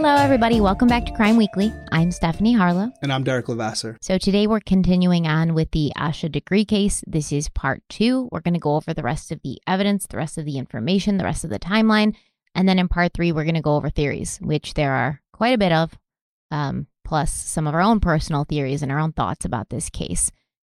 Hello, everybody. Welcome back to Crime Weekly. I'm Stephanie Harlow. And I'm Derek Levasseur. So today we're continuing on with the Asha Degree case. This is part two. We're going to go over the rest of the evidence, the rest of the information, the rest of the timeline. And then in part three, we're going to go over theories, which there are quite a bit of, um, plus some of our own personal theories and our own thoughts about this case.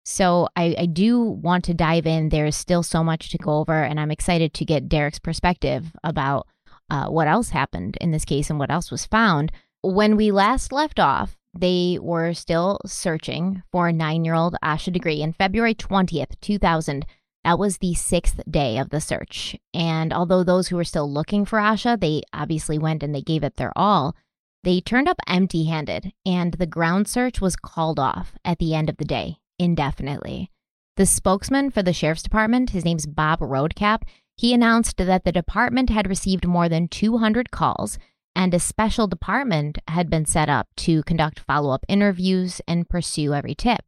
So I, I do want to dive in. There's still so much to go over, and I'm excited to get Derek's perspective about uh, what else happened in this case and what else was found. When we last left off, they were still searching for nine year old Asha Degree. In February 20th, 2000, that was the sixth day of the search. And although those who were still looking for Asha, they obviously went and they gave it their all, they turned up empty handed, and the ground search was called off at the end of the day indefinitely. The spokesman for the sheriff's department, his name's Bob Roadcap, he announced that the department had received more than 200 calls and a special department had been set up to conduct follow-up interviews and pursue every tip.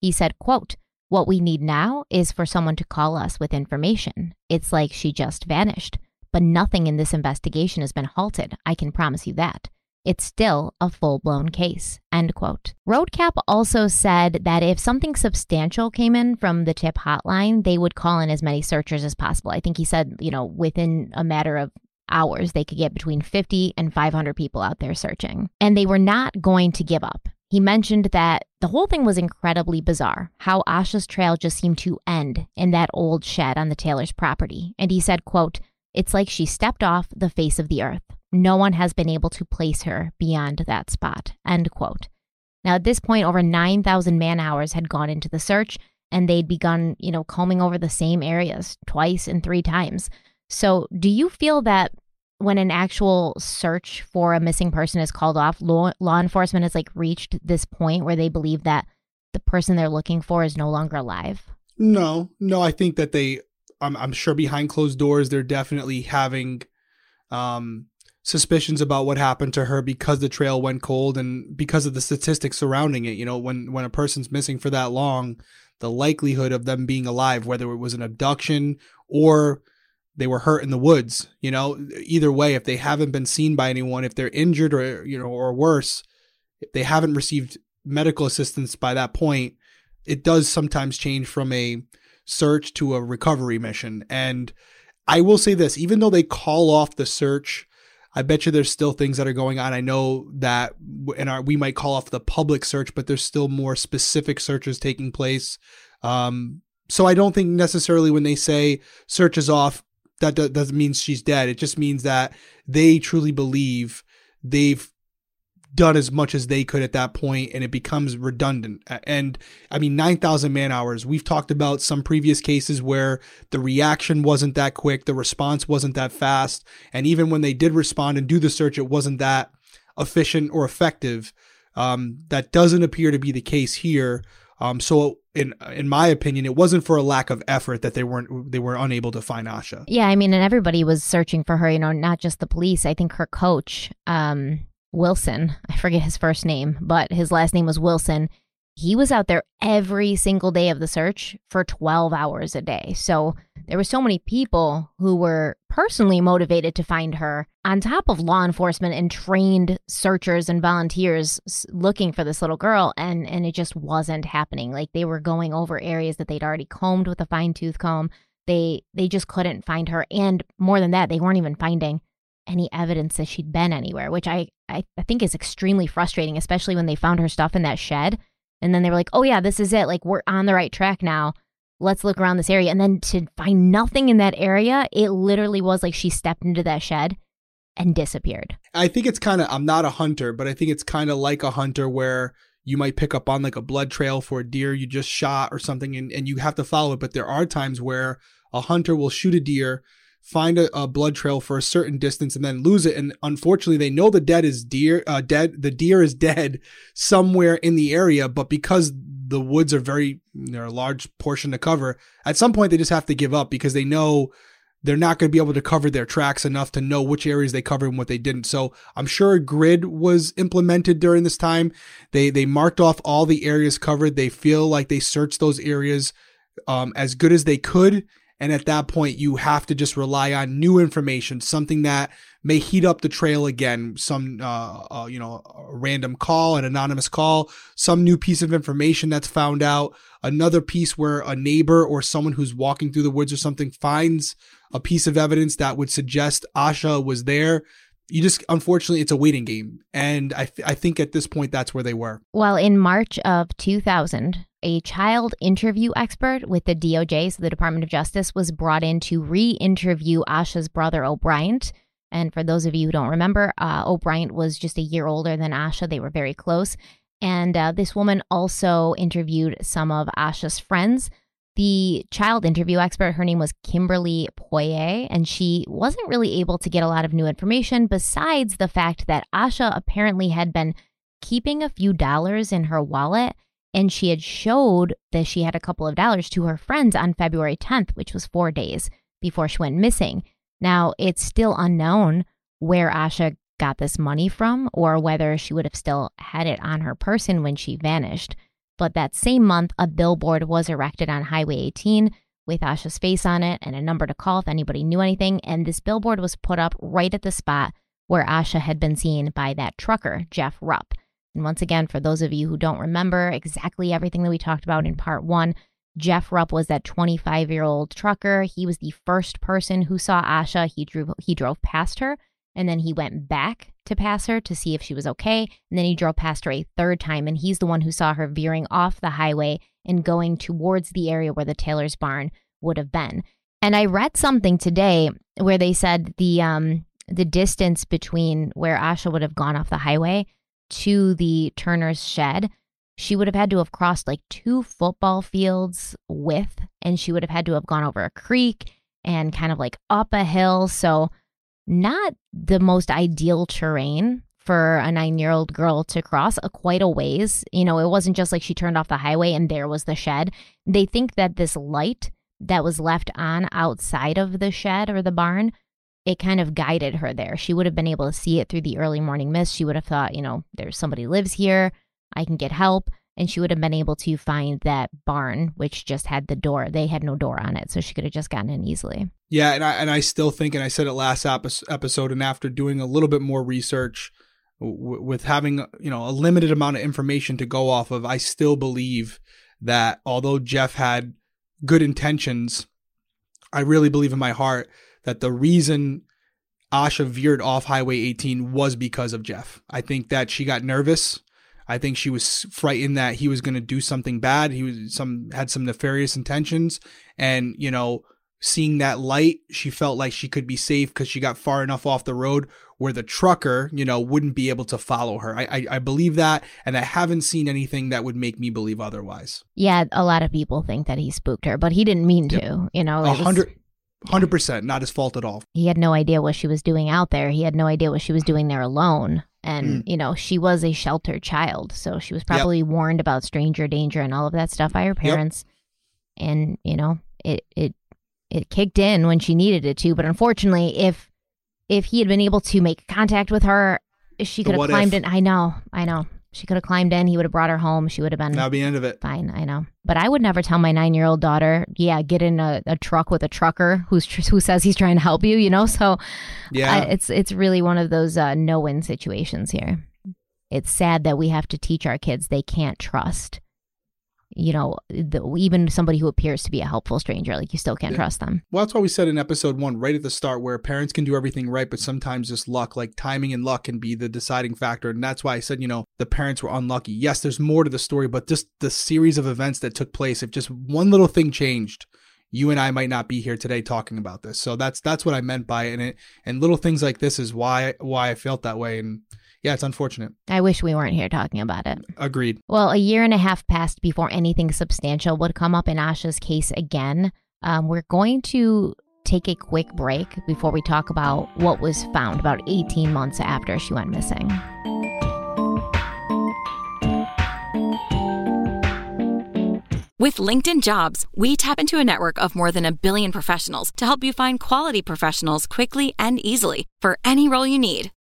He said, quote, "What we need now is for someone to call us with information. It's like she just vanished, but nothing in this investigation has been halted. I can promise you that." It's still a full blown case. End quote. Roadcap also said that if something substantial came in from the tip hotline, they would call in as many searchers as possible. I think he said, you know, within a matter of hours, they could get between 50 and 500 people out there searching. And they were not going to give up. He mentioned that the whole thing was incredibly bizarre, how Asha's trail just seemed to end in that old shed on the Taylor's property. And he said, quote, it's like she stepped off the face of the earth. No one has been able to place her beyond that spot. End quote. Now, at this point, over 9,000 man hours had gone into the search, and they'd begun, you know, combing over the same areas twice and three times. So, do you feel that when an actual search for a missing person is called off, law, law enforcement has like reached this point where they believe that the person they're looking for is no longer alive? No, no, I think that they, I'm, I'm sure behind closed doors, they're definitely having um, suspicions about what happened to her because the trail went cold and because of the statistics surrounding it. You know, when when a person's missing for that long, the likelihood of them being alive, whether it was an abduction or they were hurt in the woods, you know, either way, if they haven't been seen by anyone, if they're injured or you know or worse, if they haven't received medical assistance by that point, it does sometimes change from a search to a recovery mission. And I will say this, even though they call off the search I bet you there's still things that are going on. I know that in our we might call off the public search, but there's still more specific searches taking place. Um, so I don't think necessarily when they say search is off, that doesn't mean she's dead. It just means that they truly believe they've done as much as they could at that point and it becomes redundant and i mean 9000 man hours we've talked about some previous cases where the reaction wasn't that quick the response wasn't that fast and even when they did respond and do the search it wasn't that efficient or effective um, that doesn't appear to be the case here um, so in in my opinion, it wasn't for a lack of effort that they weren't they were unable to find Asha. Yeah, I mean, and everybody was searching for her. You know, not just the police. I think her coach, um, Wilson, I forget his first name, but his last name was Wilson. He was out there every single day of the search for 12 hours a day. So there were so many people who were personally motivated to find her, on top of law enforcement and trained searchers and volunteers looking for this little girl. And, and it just wasn't happening. Like they were going over areas that they'd already combed with a fine tooth comb. They, they just couldn't find her. And more than that, they weren't even finding any evidence that she'd been anywhere, which I, I, I think is extremely frustrating, especially when they found her stuff in that shed. And then they were like, oh, yeah, this is it. Like, we're on the right track now. Let's look around this area. And then to find nothing in that area, it literally was like she stepped into that shed and disappeared. I think it's kind of, I'm not a hunter, but I think it's kind of like a hunter where you might pick up on like a blood trail for a deer you just shot or something and, and you have to follow it. But there are times where a hunter will shoot a deer, find a, a blood trail for a certain distance and then lose it. And unfortunately, they know the dead is deer, uh, dead, the deer is dead somewhere in the area, but because the woods are very, they're a large portion to cover, at some point they just have to give up because they know they're not going to be able to cover their tracks enough to know which areas they covered and what they didn't. So I'm sure a grid was implemented during this time. They they marked off all the areas covered. They feel like they searched those areas um, as good as they could. And at that point, you have to just rely on new information, something that may heat up the trail again. Some, uh, uh, you know, a random call, an anonymous call, some new piece of information that's found out, another piece where a neighbor or someone who's walking through the woods or something finds a piece of evidence that would suggest Asha was there. You just, unfortunately, it's a waiting game. And I, th- I think at this point, that's where they were. Well, in March of 2000, a child interview expert with the DOJ, so the Department of Justice, was brought in to re interview Asha's brother, O'Bryant. And for those of you who don't remember, uh, O'Bryant was just a year older than Asha. They were very close. And uh, this woman also interviewed some of Asha's friends. The child interview expert, her name was Kimberly Poye, and she wasn't really able to get a lot of new information besides the fact that Asha apparently had been keeping a few dollars in her wallet and she had showed that she had a couple of dollars to her friends on February 10th, which was four days before she went missing. Now, it's still unknown where Asha got this money from or whether she would have still had it on her person when she vanished. But that same month, a billboard was erected on Highway 18 with Asha's face on it and a number to call if anybody knew anything. And this billboard was put up right at the spot where Asha had been seen by that trucker, Jeff Rupp. And once again, for those of you who don't remember exactly everything that we talked about in part one, Jeff Rupp was that 25 year old trucker. He was the first person who saw Asha. He drove he drove past her and then he went back to pass her to see if she was okay. And then he drove past her a third time, and he's the one who saw her veering off the highway and going towards the area where the Taylor's barn would have been. And I read something today where they said the um the distance between where Asha would have gone off the highway to the Turner's shed, she would have had to have crossed like two football fields width, and she would have had to have gone over a creek and kind of like up a hill. So not the most ideal terrain for a nine year old girl to cross a quite a ways. You know, it wasn't just like she turned off the highway and there was the shed. They think that this light that was left on outside of the shed or the barn, it kind of guided her there. She would have been able to see it through the early morning mist. She would have thought, you know, there's somebody lives here. I can get help and she would have been able to find that barn which just had the door they had no door on it so she could have just gotten in easily yeah and i and i still think and i said it last episode and after doing a little bit more research w- with having you know a limited amount of information to go off of i still believe that although jeff had good intentions i really believe in my heart that the reason asha veered off highway 18 was because of jeff i think that she got nervous I think she was frightened that he was going to do something bad. He was some had some nefarious intentions, and you know, seeing that light, she felt like she could be safe because she got far enough off the road where the trucker, you know, wouldn't be able to follow her. I, I, I believe that, and I haven't seen anything that would make me believe otherwise. Yeah, a lot of people think that he spooked her, but he didn't mean yep. to. You know, a hundred. Hundred percent, not his fault at all. He had no idea what she was doing out there. He had no idea what she was doing there alone. And, mm. you know, she was a sheltered child. So she was probably yep. warned about stranger danger and all of that stuff by her parents. Yep. And, you know, it, it, it kicked in when she needed it to. But unfortunately, if, if he had been able to make contact with her, she could have climbed if. in. I know, I know. She could have climbed in. He would have brought her home. She would have been. That'd be the end of it. Fine, I know. But I would never tell my nine year old daughter, yeah, get in a, a, truck with a trucker who's who says he's trying to help you. You know, so yeah, I, it's it's really one of those uh, no win situations here. It's sad that we have to teach our kids they can't trust you know, the, even somebody who appears to be a helpful stranger, like you still can't yeah. trust them. Well, that's why we said in episode one, right at the start, where parents can do everything right, but sometimes just luck, like timing and luck, can be the deciding factor. And that's why I said, you know, the parents were unlucky. Yes, there's more to the story, but just the series of events that took place, if just one little thing changed, you and I might not be here today talking about this. So that's that's what I meant by it. And it and little things like this is why why I felt that way. And yeah, it's unfortunate. I wish we weren't here talking about it. Agreed. Well, a year and a half passed before anything substantial would come up in Asha's case again. Um, we're going to take a quick break before we talk about what was found about 18 months after she went missing. With LinkedIn Jobs, we tap into a network of more than a billion professionals to help you find quality professionals quickly and easily for any role you need.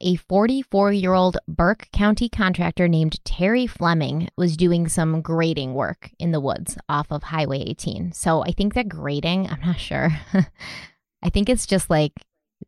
A 44 year old Burke County contractor named Terry Fleming was doing some grading work in the woods off of Highway 18. So I think that grading, I'm not sure. I think it's just like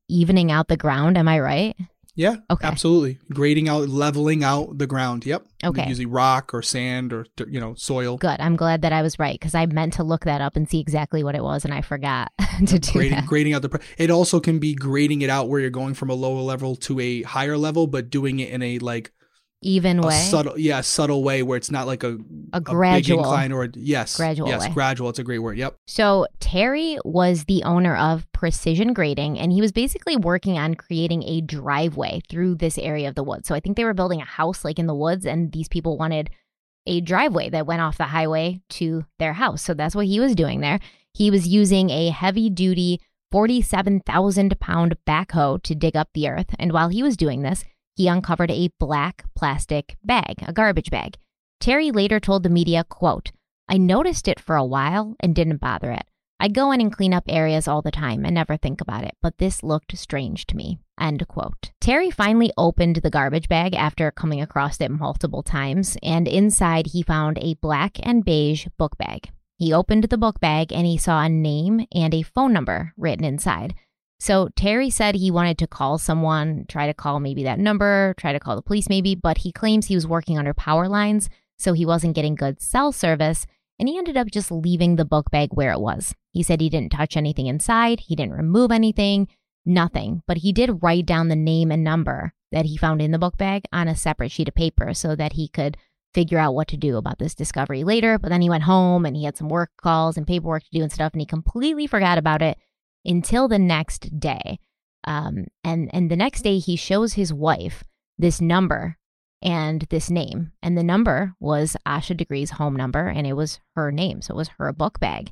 evening out the ground. Am I right? Yeah. Okay. Absolutely. Grading out, leveling out the ground. Yep. Okay. Usually rock or sand or you know soil. Good. I'm glad that I was right because I meant to look that up and see exactly what it was, and I forgot to do grading, that. grading out the. Pre- it also can be grading it out where you're going from a lower level to a higher level, but doing it in a like Even a way. subtle, yeah, subtle way where it's not like a A gradual. incline or a, yes, Gradual yes, way. gradual. It's a great word. Yep. So Terry was the owner of Precision Grading, and he was basically working on creating a driveway through this area of the woods. So I think they were building a house like in the woods, and these people wanted a driveway that went off the highway to their house. So that's what he was doing there. He was using a heavy duty 47,000 pound backhoe to dig up the earth. And while he was doing this, he uncovered a black plastic bag, a garbage bag. Terry later told the media, quote, I noticed it for a while and didn't bother it. I go in and clean up areas all the time and never think about it, but this looked strange to me. End quote. Terry finally opened the garbage bag after coming across it multiple times, and inside he found a black and beige book bag. He opened the book bag and he saw a name and a phone number written inside. So Terry said he wanted to call someone, try to call maybe that number, try to call the police maybe, but he claims he was working under power lines, so he wasn't getting good cell service, and he ended up just leaving the book bag where it was. He said he didn't touch anything inside, he didn't remove anything, nothing, but he did write down the name and number that he found in the book bag on a separate sheet of paper so that he could figure out what to do about this discovery later. But then he went home and he had some work calls and paperwork to do and stuff, and he completely forgot about it until the next day. Um, and and the next day he shows his wife this number and this name, and the number was Asha Degree's home number, and it was her name, so it was her book bag.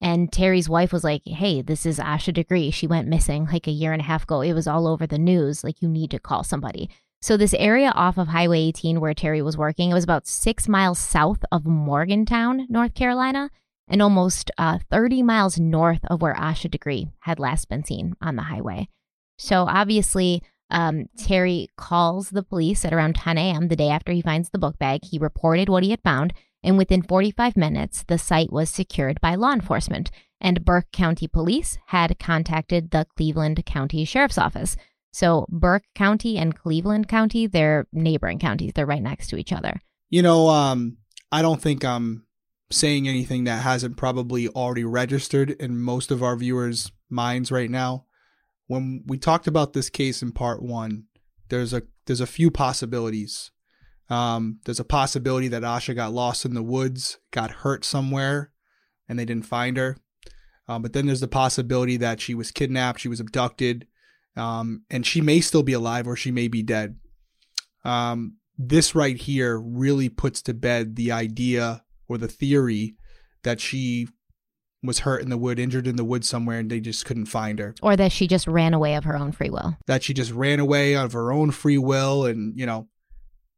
And Terry's wife was like, "Hey, this is Asha Degree. She went missing like a year and a half ago. It was all over the news. Like you need to call somebody." So this area off of Highway 18 where Terry was working, it was about six miles south of Morganton, North Carolina, and almost uh, 30 miles north of where Asha Degree had last been seen on the highway. So obviously, um, Terry calls the police at around 10 a.m. the day after he finds the book bag. He reported what he had found, and within 45 minutes, the site was secured by law enforcement. And Burke County Police had contacted the Cleveland County Sheriff's Office. So Burke County and Cleveland County, they're neighboring counties. They're right next to each other. You know, um, I don't think I'm saying anything that hasn't probably already registered in most of our viewers' minds right now. When we talked about this case in part one, there's a there's a few possibilities. Um, there's a possibility that Asha got lost in the woods, got hurt somewhere, and they didn't find her. Um, but then there's the possibility that she was kidnapped, she was abducted, um, and she may still be alive or she may be dead. Um, this right here really puts to bed the idea or the theory that she was hurt in the wood, injured in the wood somewhere, and they just couldn't find her. Or that she just ran away of her own free will. That she just ran away of her own free will, and you know,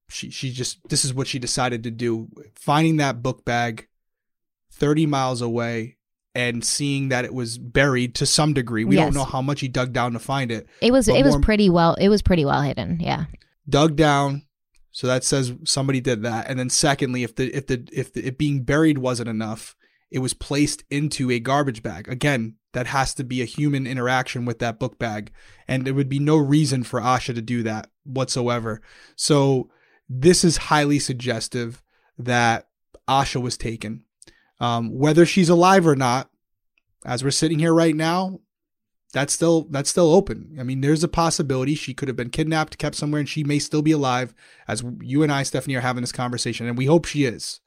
she she just this is what she decided to do. Finding that book bag, thirty miles away, and seeing that it was buried to some degree. We Yes. don't know how much he dug down to find it. It was it was more- pretty well it was pretty well hidden. Yeah. dug down so that says somebody did that and then secondly if the if the if the, it being buried wasn't enough it was placed into a garbage bag. Again, that has to be a human interaction with that book bag. And there would be no reason for Asha to do that whatsoever. So this is highly suggestive that Asha was taken. Um, whether she's alive or not, as we're sitting here right now, that's still that's still open. I mean, there's a possibility she could have been kidnapped, kept somewhere, and she may still be alive. As you and I, Stephanie, are having this conversation, and we hope she is.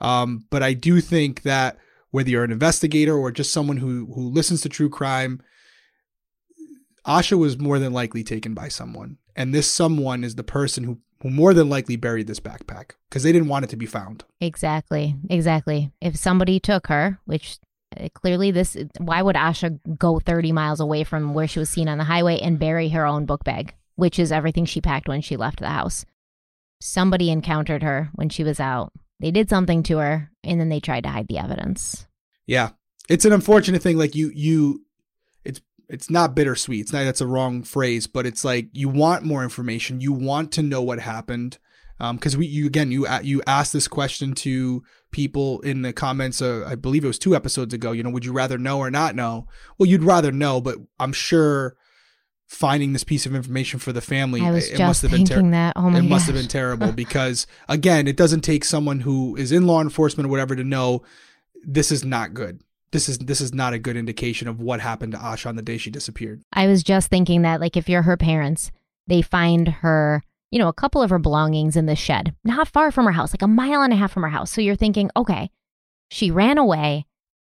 Um, but I do think that whether you're an investigator or just someone who who listens to true crime, Asha was more than likely taken by someone, and this someone is the person who who more than likely buried this backpack because they didn't want it to be found. Exactly. Exactly. If somebody took her, which clearly this why would Asha go 30 miles away from where she was seen on the highway and bury her own book bag, which is everything she packed when she left the house. Somebody encountered her when she was out they did something to her and then they tried to hide the evidence. Yeah. It's an unfortunate thing like you you it's it's not bittersweet. It's not that's a wrong phrase, but it's like you want more information. You want to know what happened. Um, because we you again you you asked this question to people in the comments. Uh, I believe it was two episodes ago. You know, would you rather know or not know? Well, you'd rather know, but I'm sure finding this piece of information for the family. It must have been ter- that. Oh It gosh. must have been terrible because again, it doesn't take someone who is in law enforcement or whatever to know this is not good. This is this is not a good indication of what happened to Asha on the day she disappeared. I was just thinking that like if you're her parents, they find her, you know, a couple of her belongings in the shed, not far from her house, like a mile and a half from her house. So you're thinking, okay, she ran away.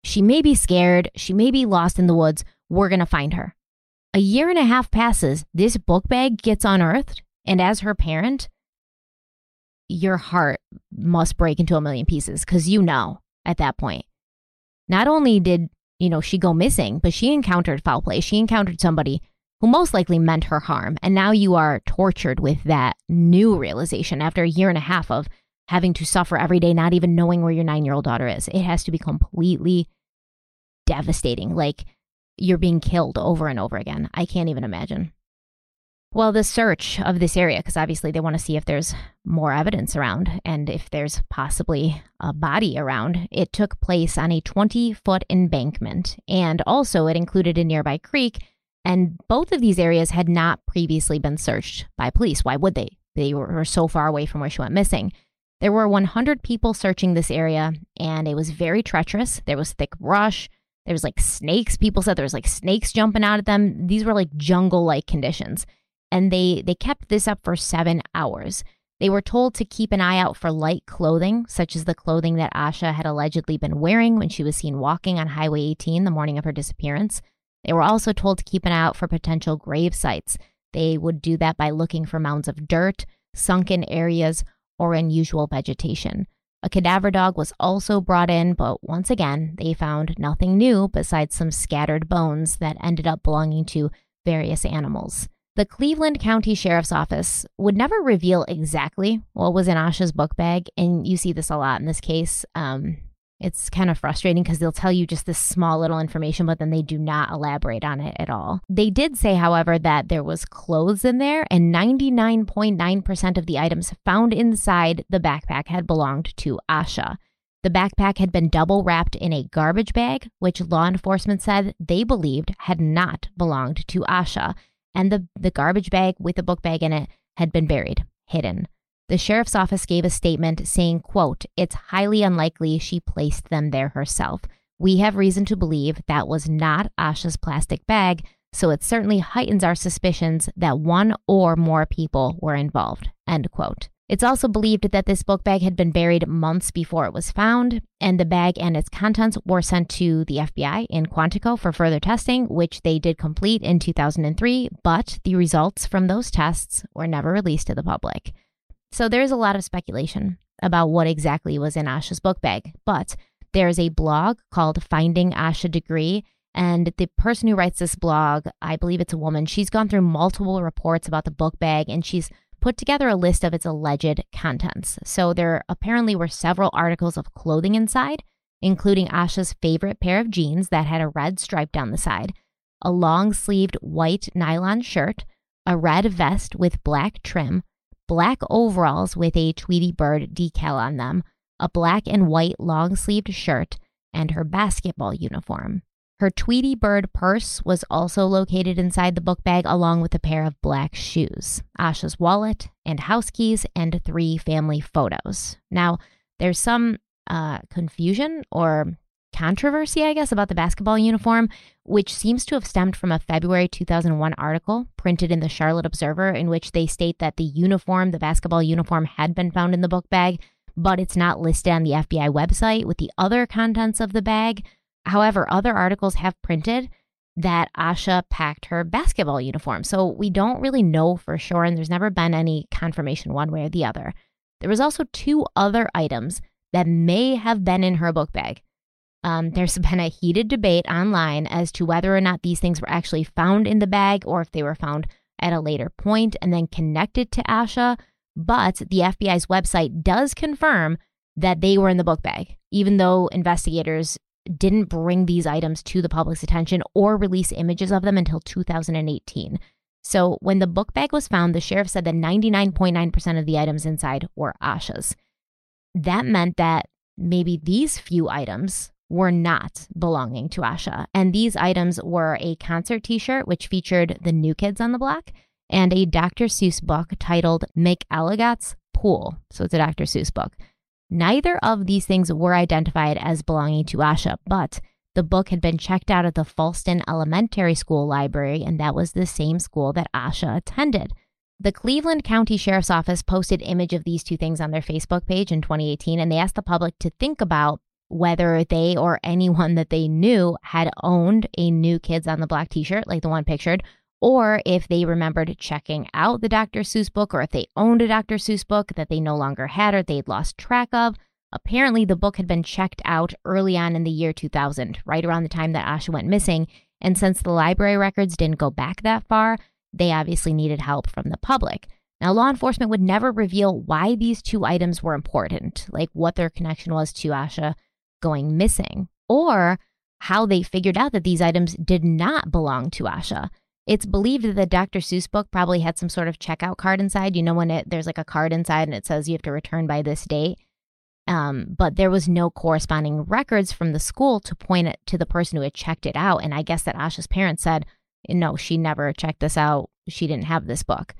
She may be scared. She may be lost in the woods. We're going to find her. A year and a half passes, this book bag gets unearthed, and as her parent, your heart must break into a million pieces because you know at that point. Not only did, you know, she go missing, but she encountered foul play. She encountered somebody who most likely meant her harm. And now you are tortured with that new realization after a year and a half of having to suffer every day, not even knowing where your nine year old daughter is. It has to be completely devastating. Like, you're being killed over and over again. I can't even imagine. Well, the search of this area, because obviously they want to see if there's more evidence around and if there's possibly a body around, it took place on a 20 foot embankment. And also, it included a nearby creek. And both of these areas had not previously been searched by police. Why would they? They were so far away from where she went missing. There were 100 people searching this area, and it was very treacherous. There was thick brush. There was like snakes. People said there was like snakes jumping out at them. These were like jungle-like conditions. And they they kept this up for 7 hours. They were told to keep an eye out for light clothing, such as the clothing that Asha had allegedly been wearing when she was seen walking on Highway 18 the morning of her disappearance. They were also told to keep an eye out for potential grave sites. They would do that by looking for mounds of dirt, sunken areas, or unusual vegetation. A cadaver dog was also brought in, but once again, they found nothing new besides some scattered bones that ended up belonging to various animals. The Cleveland County Sheriff's Office would never reveal exactly what was in Asha's book bag, and you see this a lot in this case. Um, it's kind of frustrating because they'll tell you just this small little information, but then they do not elaborate on it at all. They did say, however, that there was clothes in there, and 99.9% of the items found inside the backpack had belonged to Asha. The backpack had been double wrapped in a garbage bag, which law enforcement said they believed had not belonged to Asha, and the, the garbage bag with the book bag in it had been buried, hidden. The sheriff's office gave a statement saying, quote, It's highly unlikely she placed them there herself. We have reason to believe that was not Asha's plastic bag, so it certainly heightens our suspicions that one or more people were involved. End quote. It's also believed that this book bag had been buried months before it was found, and the bag and its contents were sent to the FBI in Quantico for further testing, which they did complete in 2003, but the results from those tests were never released to the public. So there's a lot of speculation about what exactly was in Asha's book bag, but there's a blog called Finding Asha Degree. And the person who writes this blog, I believe it's a woman, she's gone through multiple reports about the book bag and she's put together a list of its alleged contents. So there apparently were several articles of clothing inside, including Asha's favorite pair of jeans that had a red stripe down the side, a long sleeved white nylon shirt, a red vest with black trim, black overalls with a Tweety Bird decal on them, a black and white long sleeved shirt, and her basketball uniform. Her Tweety Bird purse was also located inside the book bag, along with a pair of black shoes, Asha's wallet, and house keys, and three family photos. Now, there's some uh, confusion or controversy, I guess, about the basketball uniform, which seems to have stemmed from a February 2001 article printed in the Charlotte Observer, in which they state that the uniform, the basketball uniform, had been found in the book bag, but it's not listed on the FBI website with the other contents of the bag. However, other articles have printed that Asha packed her basketball uniform. So we don't really know for sure, and there's never been any confirmation one way or the other. There was also two other items that may have been in her book bag. Um, there's been a heated debate online as to whether or not these things were actually found in the bag or if they were found at a later point and then connected to Asha. But the FBI's website does confirm that they were in the book bag, even though investigators didn't bring these items to the public's attention or release images of them until 2018. So when the book bag was found, the sheriff said that 99.9% of the items inside were Asha's. That meant that maybe these few items were not belonging to Asha. And these items were a concert t shirt, which featured the new kids on the block, and a Dr. Seuss book titled Make McElligot's Pool. So it's a Dr. Seuss book. Neither of these things were identified as belonging to Asha, but the book had been checked out at the Fallston Elementary School library, and that was the same school that Asha attended. The Cleveland County Sheriff's Office posted image of these two things on their Facebook page in 2018, and they asked the public to think about whether they or anyone that they knew had owned a new Kids on the Block t shirt, like the one pictured, or if they remembered checking out the Dr. Seuss book, or if they owned a Dr. Seuss book that they no longer had or they'd lost track of. Apparently, the book had been checked out early on in the year 2000, right around the time that Asha went missing. And since the library records didn't go back that far, they obviously needed help from the public. Now, law enforcement would never reveal why these two items were important, like what their connection was to Asha going missing, or how they figured out that these items did not belong to Asha. It's believed that the Dr. Seuss book probably had some sort of checkout card inside. You know, when it there's like a card inside and it says you have to return by this date. Um, but there was no corresponding records from the school to point it to the person who had checked it out. And I guess that Asha's parents said, no, she never checked this out. She didn't have this book.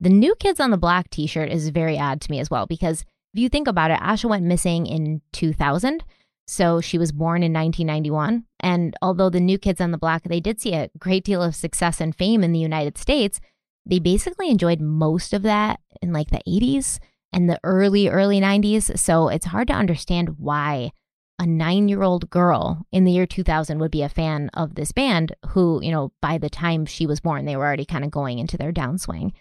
The New Kids on the Block t shirt is very odd to me as well, because if you think about it, Asha went missing in 2000. So she was born in 1991. And although the New Kids on the Block, they did see a great deal of success and fame in the United States, they basically enjoyed most of that in like the 80s and the early, early 90s. So it's hard to understand why a nine year old girl in the year 2000 would be a fan of this band who, you know, by the time she was born, they were already kind of going into their downswing.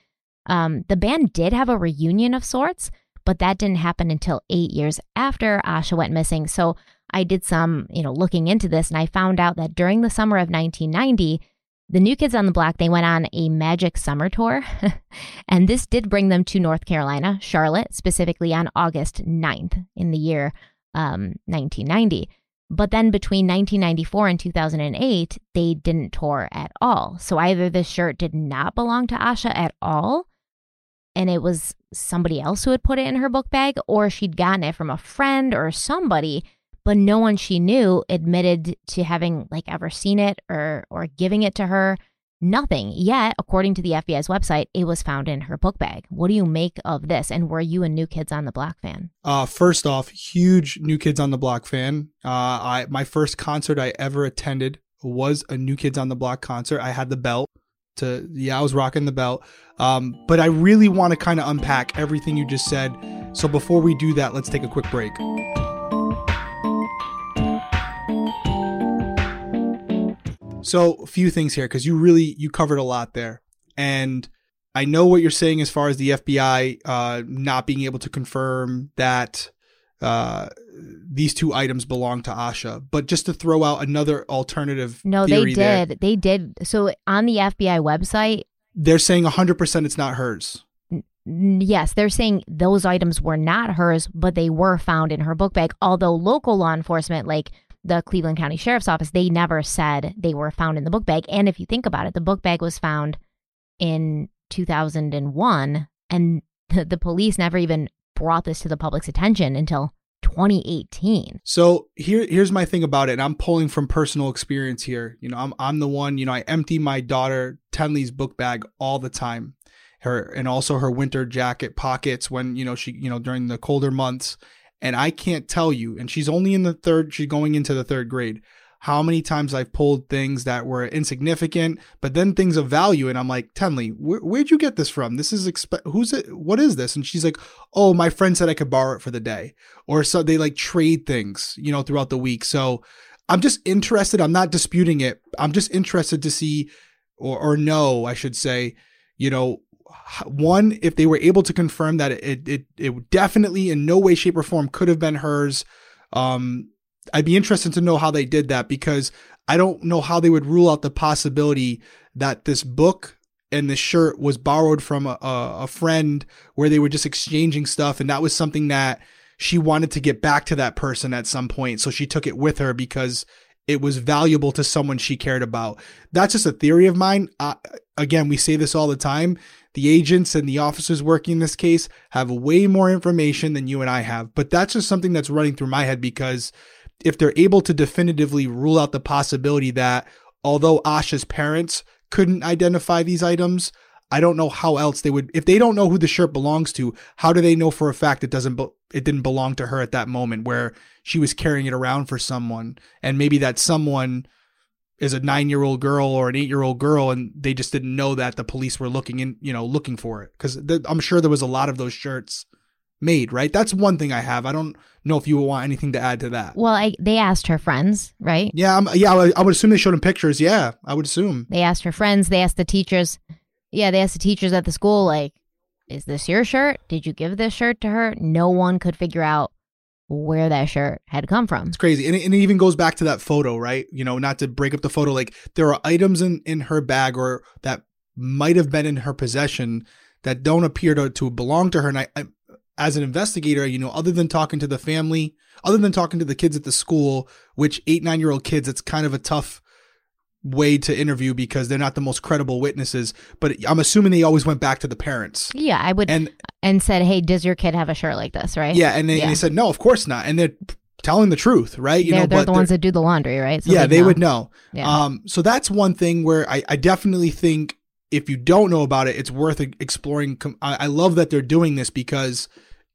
Um, the band did have a reunion of sorts, but that didn't happen until eight years after Asha went missing. So I did some, you know, looking into this and I found out that during the summer of 1990, the New Kids on the Block, they went on a magic summer tour. and this did bring them to North Carolina, Charlotte, specifically on August 9th in the year um, 1990. But then between 1994 and 2008, they didn't tour at all. So either this shirt did not belong to Asha at all, and it was somebody else who had put it in her book bag, or she'd gotten it from a friend or somebody but no one she knew admitted to having like ever seen it or or giving it to her. Nothing. Yet according to the fbi's website it was found in her book bag. What do you make of this? And were you a new kids on the block fan? Uh first off huge new kids on the block fan. Uh i my first concert i ever attended was a new kids on the block concert. I had the belt to yeah i was rocking the belt. Um but i really want to kind of unpack everything you just said. So before we do that let's take a quick break So a few things here because you really you covered a lot there, and I know what you're saying as far as the FBI uh, not being able to confirm that uh, these two items belong to Asha. But just to throw out another alternative, no, they did, there, they did. So on the FBI website, they're saying 100 percent it's not hers. Yes, they're saying those items were not hers, but they were found in her book bag. Although local law enforcement, like the Cleveland County Sheriff's Office, they never said they were found in the book bag. And if you think about it, the book bag was found in 2001, and the, the police never even brought this to the public's attention until 2018. So here, here's my thing about it. And I'm pulling from personal experience here. You know, I'm I'm the one. You know, I empty my daughter Tenley's book bag all the time, her and also her winter jacket pockets when you know she you know during the colder months. And I can't tell you. And she's only in the third. She's going into the third grade how many times I've pulled things that were insignificant, but then things of value. And I'm like, Tenley, wh- where'd you get this from? This is, exp- who's it? What is this? And she's like, oh, my friend said I could borrow it for the day. Or so they like trade things, you know, throughout the week. So I'm just interested. I'm not disputing it. I'm just interested to see or, or know, I should say, you know, one, if they were able to confirm that it, it, it definitely in no way, shape or form could have been hers. Um, I'd be interested to know how they did that because I don't know how they would rule out the possibility that this book and this shirt was borrowed from a, a, friend where they were just exchanging stuff. And that was something that she wanted to get back to that person at some point. So she took it with her because it was valuable to someone she cared about. That's just a theory of mine. Uh, again, we say this all the time. The agents and the officers working in this case have way more information than you and I have, but that's just something that's running through my head because if they're able to definitively rule out the possibility that although Asha's parents couldn't identify these items, I don't know how else they would if they don't know who the shirt belongs to, how do they know for a fact it doesn't it didn't belong to her at that moment where she was carrying it around for someone? And maybe that someone is a 9-year-old girl or an 8-year-old girl and they just didn't know that the police were looking in, you know, looking for it cuz I'm sure there was a lot of those shirts made, right? That's one thing I have. I don't know if you want anything to add to that. Well, I, they asked her friends, right? Yeah, I'm, yeah. I would, I would assume they showed him pictures. Yeah, I would assume they asked her friends. They asked the teachers. Yeah, they asked the teachers at the school, like, "Is this your shirt? Did you give this shirt to her?" No one could figure out where that shirt had come from. It's crazy, and it, and it even goes back to that photo, right? You know, not to break up the photo. Like there are items in in her bag or that might have been in her possession that don't appear to, to belong to her. And I, I as an investigator, you know, other than talking to the family, other than talking to the kids at the school, which eight, nine year old kids, it's kind of a tough way to interview because they're not the most credible witnesses. But I'm assuming they always went back to the parents. Yeah, I would. And, and said, hey, does your kid have a shirt like this, right? Yeah. And they, yeah. and they said, no, of course not. And they're telling the truth, right? You they're, know, they're the ones that do the laundry, right? So yeah, they know. would know. Yeah. Um, so that's one thing where I, I definitely think if you don't know about it, it's worth exploring. I love that they're doing this because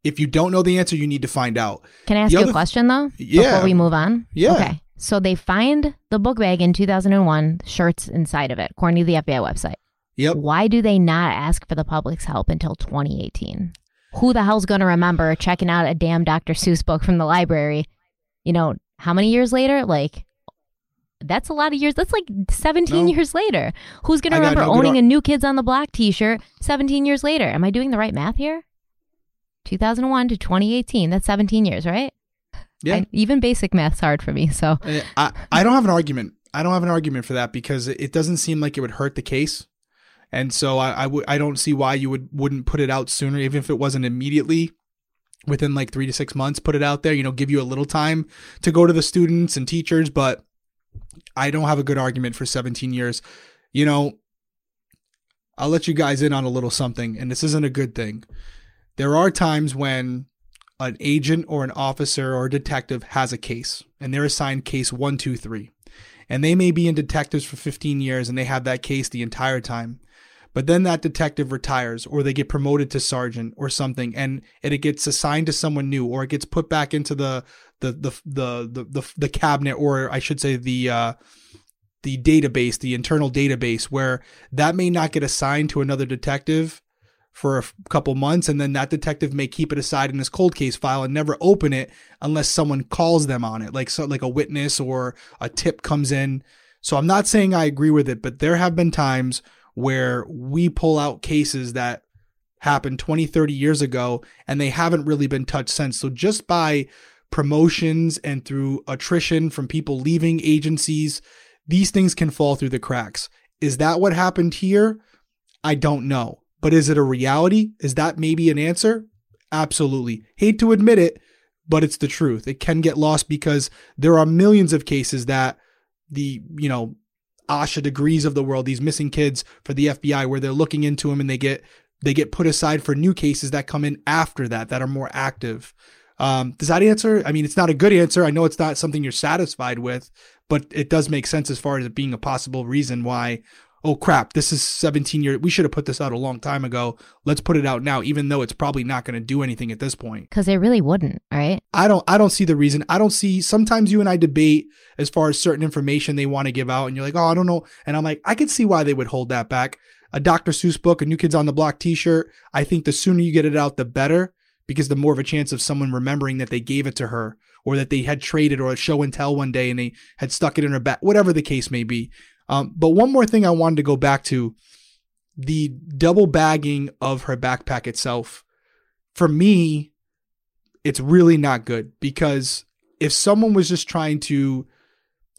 if you don't know the answer, you need to find out. Can I ask the you a question though? Yeah. Before we move on. Yeah. Okay. So they find the book bag in 2001, shirts inside of it, according to the FBI website. Yep. Why do they not ask for the public's help until 2018? Who the hell's going to remember checking out a damn Dr. Seuss book from the library? You know, how many years later? Like that's a lot of years. That's like 17 no. years later. Who's going to remember owning a New Kids on the Block t shirt 17 years later? Am I doing the right math here? 2001 to 2018. That's 17 years, right? Yeah. I, even basic math's hard for me. So uh, I, I don't have an argument. I don't have an argument for that because it doesn't seem like it would hurt the case. And so I I, w- I don't see why you would wouldn't put it out sooner, even if it wasn't immediately within like three to six months. Put it out there, you know, give you a little time to go to the students and teachers. But I don't have a good argument for 17 years. You know, I'll let you guys in on a little something, and this isn't a good thing. There are times when an agent or an officer or a detective has a case and they're assigned case 123. And they may be in detectives for 15 years and they have that case the entire time. But then that detective retires or they get promoted to sergeant or something and it gets assigned to someone new or it gets put back into the the the the the, the, the cabinet or I should say the uh, the database, the internal database where that may not get assigned to another detective for a couple months and then that detective may keep it aside in his cold case file and never open it unless someone calls them on it like so like a witness or a tip comes in. So i'm not saying i agree with it but there have been times where we pull out cases that happened 20 30 years ago and they haven't really been touched since. So just by promotions and through attrition from people leaving agencies these things can fall through the cracks. Is that what happened here? I don't know but is it a reality? Is that maybe an answer? Absolutely. Hate to admit it, but it's the truth. It can get lost because there are millions of cases that the, you know, Asha Degrees of the world, these missing kids for the FBI where they're looking into them and they get they get put aside for new cases that come in after that that are more active. Um, does that answer? I mean, it's not a good answer. I know it's not something you're satisfied with, but it does make sense as far as it being a possible reason why. Oh crap! This is 17 years. We should have put this out a long time ago. Let's put it out now, even though it's probably not going to do anything at this point. Because it really wouldn't, right? I don't. I don't see the reason. I don't see. Sometimes you and I debate as far as certain information they want to give out, and you're like, oh, I don't know. And I'm like, I could see why they would hold that back. A Dr. Seuss book, a New Kids on the Block T-shirt. I think the sooner you get it out, the better because the more of a chance of someone remembering that they gave it to her or that they had traded or a show and tell one day and they had stuck it in her back, whatever the case may be. Um, but one more thing I wanted to go back to the double bagging of her backpack itself. For me, it's really not good because if someone was just trying to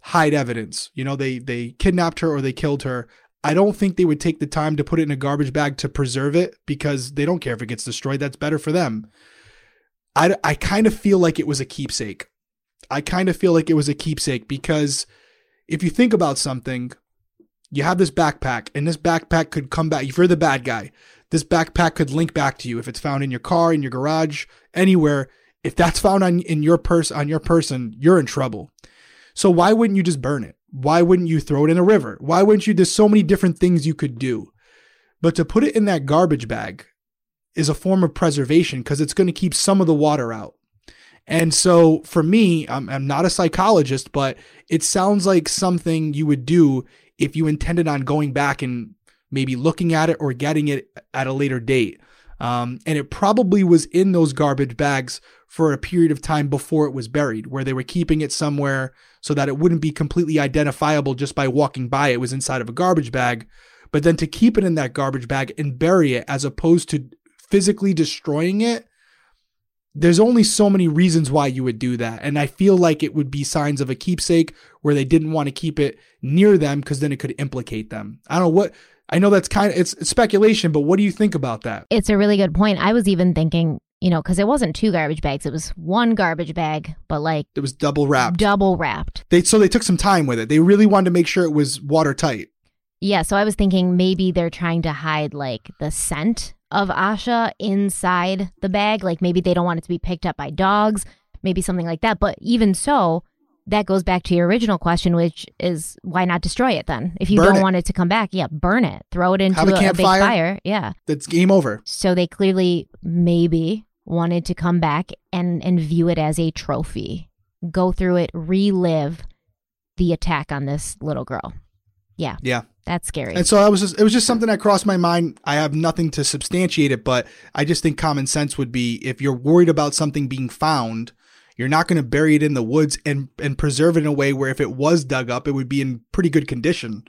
hide evidence, you know, they they kidnapped her or they killed her, I don't think they would take the time to put it in a garbage bag to preserve it because they don't care if it gets destroyed. That's better for them. I, I kind of feel like it was a keepsake. I kind of feel like it was a keepsake because if you think about something, you have this backpack and this backpack could come back. If you're the bad guy, this backpack could link back to you if it's found in your car, in your garage, anywhere. If that's found on in your purse on your person, you're in trouble. So why wouldn't you just burn it? Why wouldn't you throw it in a river? Why wouldn't you? There's so many different things you could do. But to put it in that garbage bag is a form of preservation because it's going to keep some of the water out. And so for me, I'm, I'm not a psychologist, but it sounds like something you would do if you intended on going back and maybe looking at it or getting it at a later date. Um, and it probably was in those garbage bags for a period of time before it was buried, where they were keeping it somewhere so that it wouldn't be completely identifiable just by walking by. It was inside of a garbage bag. But then to keep it in that garbage bag and bury it as opposed to physically destroying it, there's only so many reasons why you would do that. And I feel like it would be signs of a keepsake where they didn't want to keep it near them because then it could implicate them. I don't know what. I know that's kind of it's, speculation, but what do you think about that? It's a really good point. I was even thinking, you know, because it wasn't two garbage bags; it was one garbage bag, but like It was double wrapped. double wrapped. They so they took some time with it. They really wanted to make sure it was watertight. Yeah, so I was thinking maybe they're trying to hide like the scent of Asha inside the bag. Like maybe they don't want it to be picked up by dogs, maybe something like that. But even so, that goes back to your original question, which is why not destroy it then? If you Burn don't it. want it to come back, yeah, burn it, throw it into Have a a, a big campfire. fire. Yeah. That's game over. So they clearly maybe wanted to come back and and view it as a trophy. Go through it, relive the attack on this little girl. Yeah, Yeah. that's scary. And so I was just it was just something that crossed my mind. I have nothing to substantiate it, but I just think common sense would be if you're worried about something being found, you're not going to bury it in the woods and and preserve it in a way where if it was dug up, it would be in pretty good condition.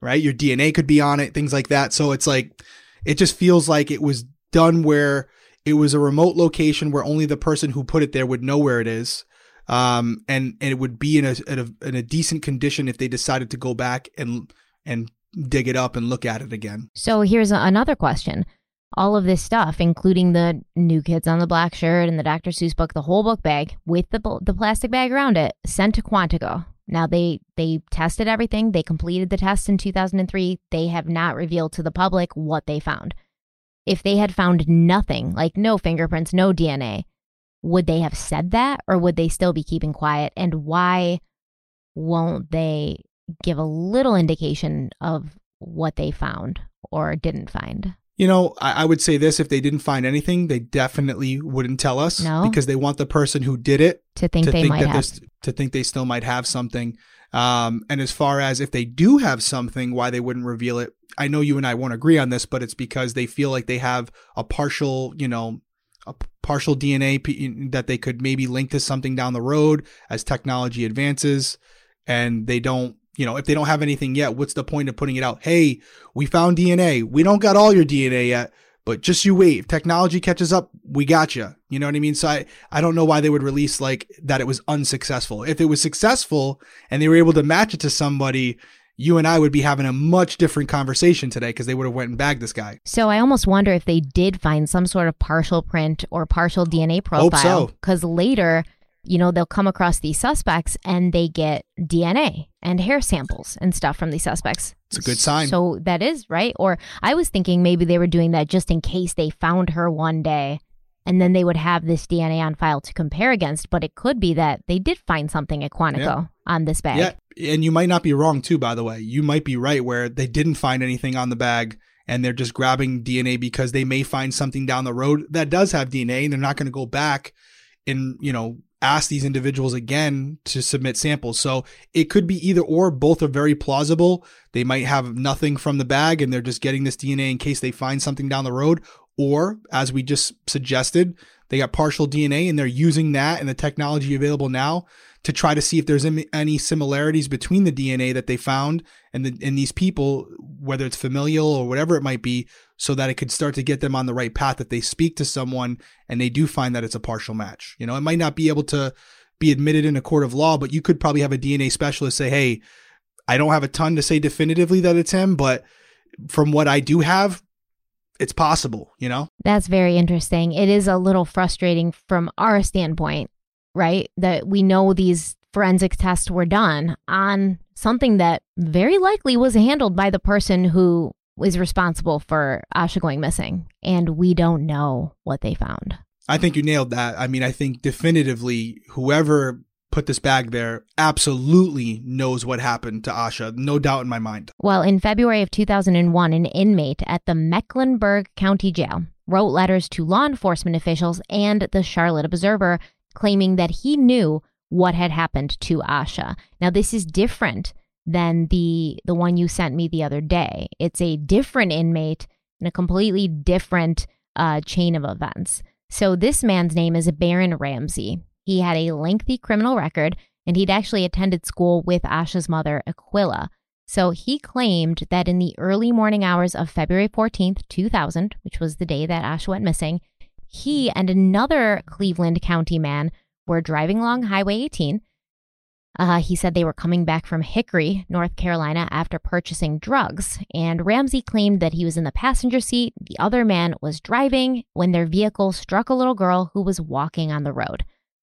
Right? Your DNA could be on it, things like that. So it's like it just feels like it was done where it was a remote location where only the person who put it there would know where it is. Um, and, and it would be in a, in a in a decent condition if they decided to go back and and dig it up and look at it again. So here's a- another question. All of this stuff, including the New Kids on the Block shirt and the Dr. Seuss book, the whole book bag with the the plastic bag around it, sent to Quantico. Now they they tested everything. They completed the test in 2003. They have not revealed to the public what they found. If they had found nothing, like no fingerprints, no DNA, would they have said that or would they still be keeping quiet? And why won't they give a little indication of what they found or didn't find? You know, I, I would say this: if they didn't find anything, they definitely wouldn't tell us No? because they want the person who did it To think to they think might have. this to think they still might have something. Um, and as far as if they do have something, why they wouldn't reveal it, I know you and I won't agree on this, but it's because they feel like they have a partial, you know, a partial DNA that they could maybe link to something down the road as technology advances, and they don't. You know, if they don't have anything yet, what's the point of putting it out? Hey, we found DNA. We don't got all your DNA yet, but just you wait. If technology catches up, we got you. You know what I mean? So I, I don't know why they would release like that it was unsuccessful. If it was successful and they were able to match it to somebody, you and I would be having a much different conversation today because they would have went and bagged this guy. So I almost wonder if they did find some sort of partial print or partial DNA Hope profile. so. Because later, you know, they'll come across these suspects and they get DNA and hair samples and stuff from these suspects. It's a good sign. So that is right. Or I was thinking maybe they were doing that just in case they found her one day and then they would have this DNA on file to compare against. But it could be that they did find something at Quantico Yeah. on this bag. Yeah, and you might not be wrong too. By the way, you might be right where they didn't find anything on the bag, and they're just grabbing DNA because they may find something down the road that does have DNA, and they're not going to go back and you know ask these individuals again to submit samples. So it could be either or. Both are very plausible. They might have nothing from the bag, and they're just getting this DNA in case they find something down the road. Or, as we just suggested, they got partial DNA and they're using that and the technology available now to try to see if there's any- similarities between the DNA that they found and the and these people, whether it's familial or whatever it might be, so that it could start to get them on the right path if they speak to someone and they do find that it's a partial match. You know, it might not be able to be admitted in a court of law, but you could probably have a DNA specialist say, "Hey, I don't have a ton to say definitively that it's him, but from what I do have, it's possible." You know? That's very interesting. It is a little frustrating from our standpoint, right? That we know these forensic tests were done on something that very likely was handled by the person who was responsible for Asha going missing. And we don't know what they found. I think you nailed that. I mean, I think definitively whoever put this bag there absolutely knows what happened to Asha. No doubt in my mind. Well, in February of 2001, an inmate at the Mecklenburg County Jail wrote letters to law enforcement officials and the Charlotte Observer claiming that he knew what had happened to Asha. Now, this is different than the the one you sent me the other day. It's a different inmate in a completely different uh, chain of events. So this man's name is Baron Ramsey. He had a lengthy criminal record, and he'd actually attended school with Asha's mother, Iquilla. So he claimed that in the early morning hours of February 14th, 2000, which was the day that Asha went missing, he and another Cleveland County man were driving along Highway 18. Uh, he said they were coming back from Hickory, North Carolina, after purchasing drugs. And Ramsey claimed that he was in the passenger seat. The other man was driving when their vehicle struck a little girl who was walking on the road.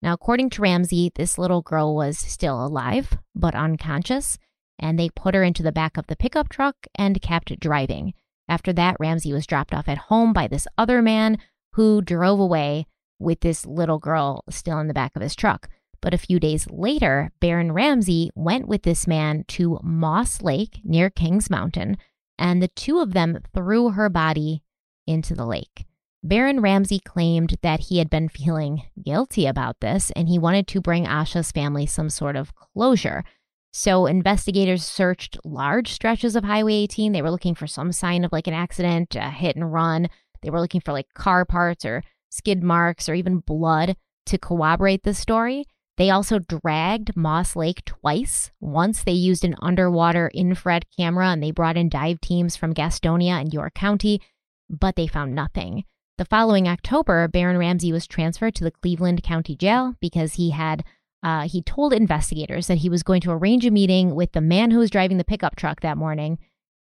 Now, according to Ramsey, this little girl was still alive, but unconscious, and they put her into the back of the pickup truck and kept driving. After that, Ramsey was dropped off at home by this other man who drove away with this little girl still in the back of his truck. But a few days later, Baron Ramsey went with this man to Moss Lake near Kings Mountain, and the two of them threw her body into the lake. Baron Ramsey claimed that he had been feeling guilty about this and he wanted to bring Asha's family some sort of closure. So investigators searched large stretches of Highway 18. They were looking for some sign of like an accident, a hit and run. They were looking for like car parts or skid marks or even blood to corroborate the story. They also dragged Moss Lake twice. Once they used an underwater infrared camera and they brought in dive teams from Gastonia and York County, but they found nothing. The following October, Baron Ramsey was transferred to the Cleveland County Jail because he had uh, he told investigators that he was going to arrange a meeting with the man who was driving the pickup truck that morning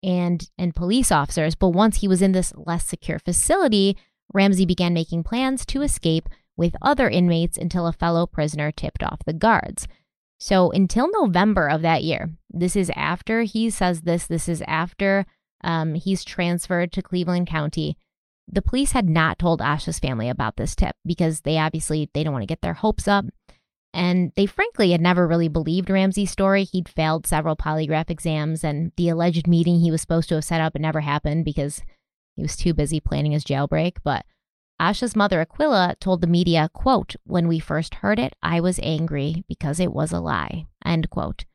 and and police officers. But once he was in this less secure facility, Ramsey began making plans to escape with other inmates until a fellow prisoner tipped off the guards. So until November of that year, this is after he says this. This is after um, he's transferred to Cleveland County. The police had not told Asha's family about this tip because they obviously they don't want to get their hopes up. And they frankly had never really believed Ramsey's story. He'd failed several polygraph exams, and the alleged meeting he was supposed to have set up it never happened because he was too busy planning his jailbreak. But Asha's mother, Iquilla, told the media, quote, When we first heard it, I was angry because it was a lie, end quote.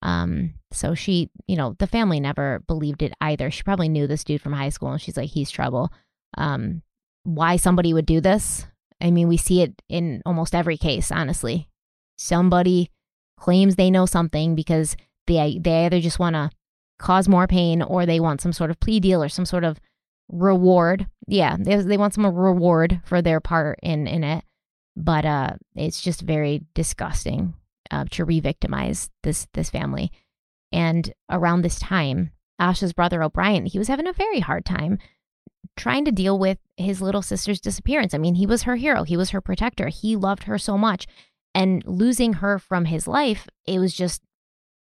Um, so she, you know, the family never believed it either. She probably knew this dude from high school and she's like, he's trouble. Um, why somebody would do this? I mean, we see it in almost every case, honestly. Somebody claims they know something because they they either just want to cause more pain or they want some sort of plea deal or some sort of reward. Yeah, they, they want some reward for their part in in it. But uh, it's just very disgusting uh, to re-victimize this this family. And around this time, Asha's brother O'Bryant, he was having a very hard time trying to deal with his little sister's disappearance. I mean, he was her hero, he was her protector, he loved her so much. And losing her from his life, it was just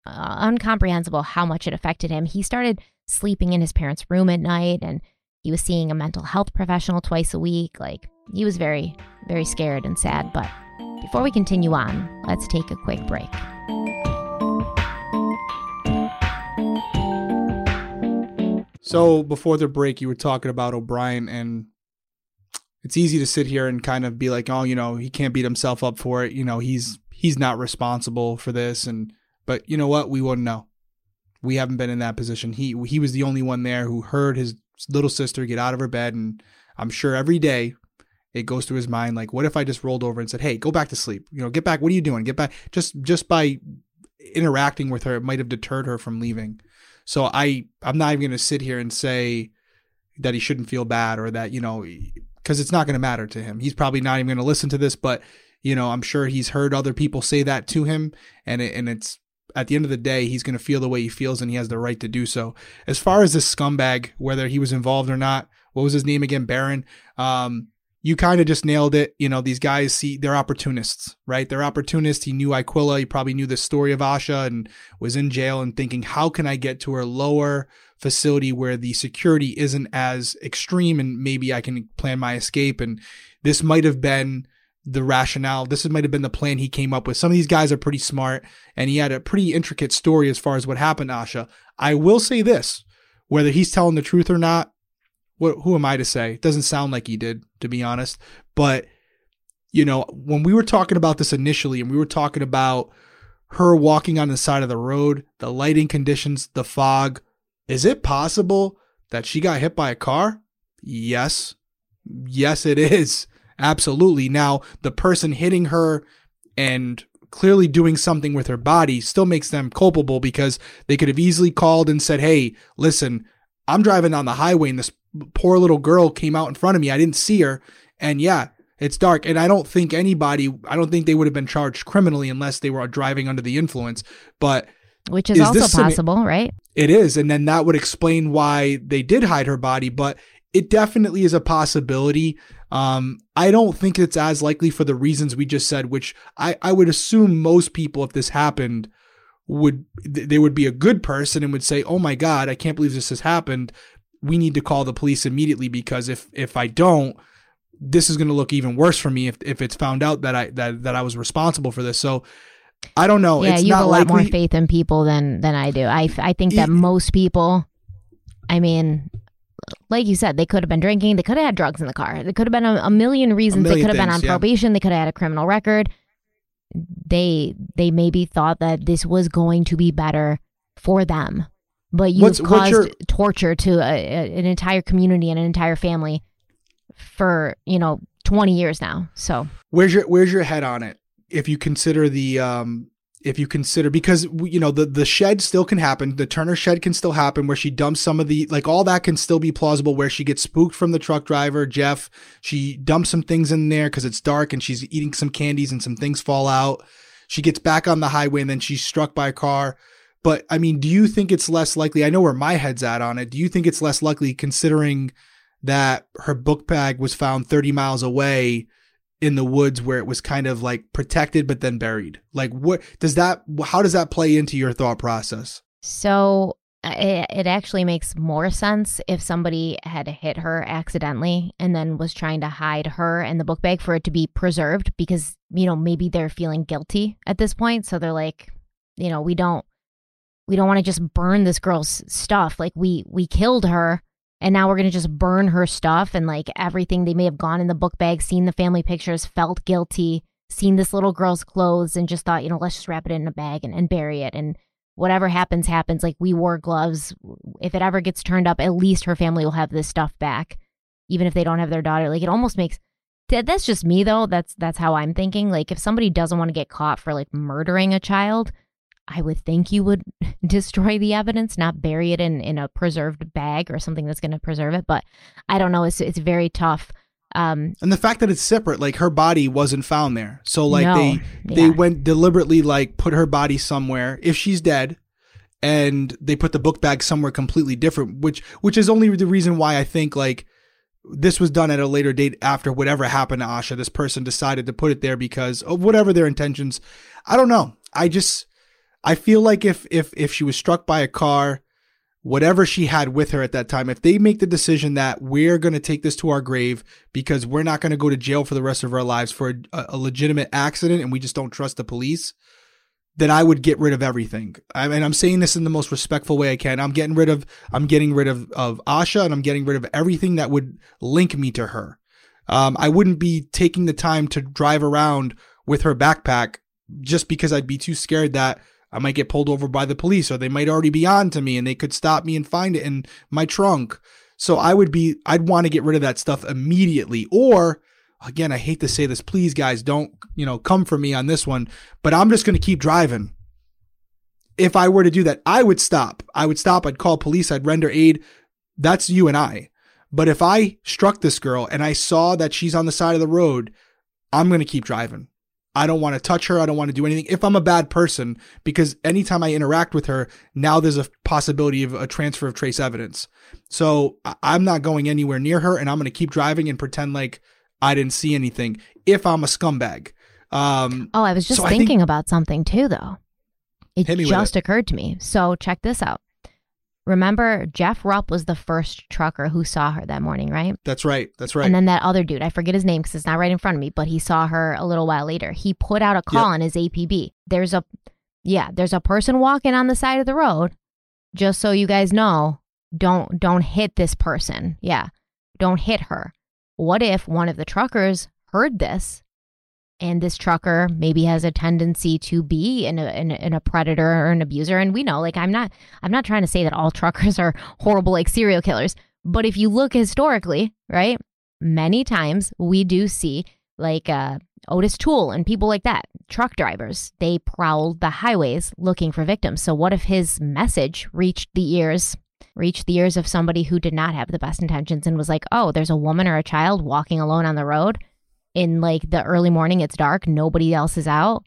uh, uncomprehensible how much it affected him. He started sleeping in his parents' room at night and He was seeing a mental health professional twice a week. Like, he was very, very scared and sad. But before we continue on, let's take a quick break. So before the break, you were talking about O'Bryant, and it's easy to sit here and kind of be like, oh, you know, he can't beat himself up for it. You know, he's he's not responsible for this, and but you know what? We wouldn't know. We haven't been in that position. He he was the only one there who heard his little sister get out of her bed, and I'm sure every day it goes through his mind like, what if I just rolled over and said, hey, go back to sleep. You know, get back. What are you doing? Get back. Just just by interacting with her, it might have deterred her from leaving. So I I'm not even going to sit here and say that he shouldn't feel bad or that you know because it's not going to matter to him. He's probably not even going to listen to this, but you know I'm sure he's heard other people say that to him, and it, and it's at the end of the day he's going to feel the way he feels and he has the right to do so. As far as this scumbag, whether he was involved or not, what was his name again, Barron? Um, you kind of just nailed it. You know, these guys see they're opportunists, right? They're opportunists. He knew Iquilla. He probably knew the story of Asha and was in jail and thinking, how can I get to her lower facility where the security isn't as extreme and maybe I can plan my escape? And this might have been the rationale. This might have been the plan he came up with. Some of these guys are pretty smart and he had a pretty intricate story as far as what happened to Asha. I will say this, whether he's telling the truth or not, what, who am I to say? It doesn't sound like he did, to be honest. But, you know, when we were talking about this initially and we were talking about her walking on the side of the road, the lighting conditions, the fog, is it possible that she got hit by a car? Yes. Yes, it is. Absolutely. Now, the person hitting her and clearly doing something with her body still makes them culpable because they could have easily called and said, Hey, listen, I'm driving on the highway and this poor little girl came out in front of me. I didn't see her. And yeah, it's dark. And I don't think anybody, I don't think they would have been charged criminally unless they were driving under the influence. But which is, is also possible, right? It is. And then that would explain why they did hide her body. But it definitely is a possibility. Um, I don't think it's as likely for the reasons we just said, which I, I would assume most people, if this happened, would they would be a good person and would say, "Oh my God, I can't believe this has happened." We need to call the police immediately because if if I don't, this is going to look even worse for me if if it's found out that I that that I was responsible for this. So I don't know. Yeah, it's you have a lot likely. more faith in people than than I do. I I think that it, most people, I mean, like you said, they could have been drinking. They could have had drugs in the car. There could have been a, a million reasons. A million they could have been on yeah. probation. They could have had a criminal record. They they maybe thought that this was going to be better for them but you've what's, caused what's your, torture to a, a, an entire community and an entire family for you know 20 years now so. Where's your where's your head on it? If you consider the um if you consider because you know the the shed still can happen. The turner shed can still happen where she dumps some of the like all that can still be plausible where she gets spooked from the truck driver jeff. She dumps some things in there because it's dark and she's eating some candies and some things fall out. She gets back on the highway and then she's struck by a car but I mean, do you think it's less likely? I know where my head's at on it. Do you think it's less likely considering that her book bag was found 30 miles away in the woods where it was kind of like protected but then buried? Like, what does that, how does that play into your thought process? So uh, it, it actually makes more sense if somebody had hit her accidentally and then was trying to hide her and the book bag for it to be preserved because, you know, maybe they're feeling guilty at this point. So they're like, you know, we don't we don't want to just burn this girl's stuff. Like we we killed her and now we're going to just burn her stuff and like everything they may have gone in the book bag, seen the family pictures, felt guilty, seen this little girl's clothes and just thought, you know, let's just wrap it in a bag and, and bury it and whatever happens happens like we wore gloves if it ever gets turned up at least her family will have this stuff back even if they don't have their daughter like it almost makes that's just me though that's that's how i'm thinking like if somebody doesn't want to get caught for like murdering a child I would think you would destroy the evidence, not bury it in, in a preserved bag or something that's going to preserve it. But I don't know. It's, it's very tough. Um, and the fact that it's separate, like her body wasn't found there. So like no, they, they yeah. went deliberately like put her body somewhere if she's dead and they put the book bag somewhere completely different, which, which is only the reason why I think like this was done at a later date after whatever happened to Asha. This person decided to put it there because of whatever their intentions. I don't know. I just, I feel like if if if she was struck by a car, whatever she had with her at that time, if they make the decision that we're going to take this to our grave because we're not going to go to jail for the rest of our lives for a, a, legitimate accident and we just don't trust the police, then I would get rid of everything. I mean, I'm saying this in the most respectful way I can. I'm getting rid of, I'm getting rid of, of Asha and I'm getting rid of everything that would link me to her. Um, I wouldn't be taking the time to drive around with her backpack just because I'd be too scared that I might get pulled over by the police or they might already be on to me and they could stop me and find it in my trunk. So I would be, I'd want to get rid of that stuff immediately. Or again, I hate to say this, please guys, don't, you know, come for me on this one, but I'm just going to keep driving. If I were to do that, I would stop. I would stop. I'd call police. I'd render aid. That's you and I. But if I struck this girl and I saw that she's on the side of the road, I'm going to keep driving. I don't want to touch her. I don't want to do anything if I'm a bad person because anytime I interact with her, now there's a possibility of a transfer of trace evidence. So I'm not going anywhere near her and I'm going to keep driving and pretend like I didn't see anything if I'm a scumbag. Um, oh, I was just so thinking think, about something too, though. It just it. occurred to me. So check this out. Remember, Jeff Rupp was the first trucker who saw her that morning, right? That's right. That's right. And then that other dude, I forget his name because it's not right in front of me, but he saw her a little while later. He put out a call yep. on his APB. There's a, yeah, there's a person walking on the side of the road. Just so you guys know, don't don't hit this person. Yeah, don't hit her. What if one of the truckers heard this and this trucker maybe has a tendency to be in a, in a, in a predator or an abuser. And we know like i'm not i'm not trying to say that all truckers are horrible like serial killers. But if you look historically right many times we do see like uh, otis toole and people like that truck drivers they prowled the highways looking for victims. So what if his message reached the ears reached the ears of somebody who did not have the best intentions and was like oh there's a woman or a child walking alone on the road in like the early morning, it's dark, nobody else is out.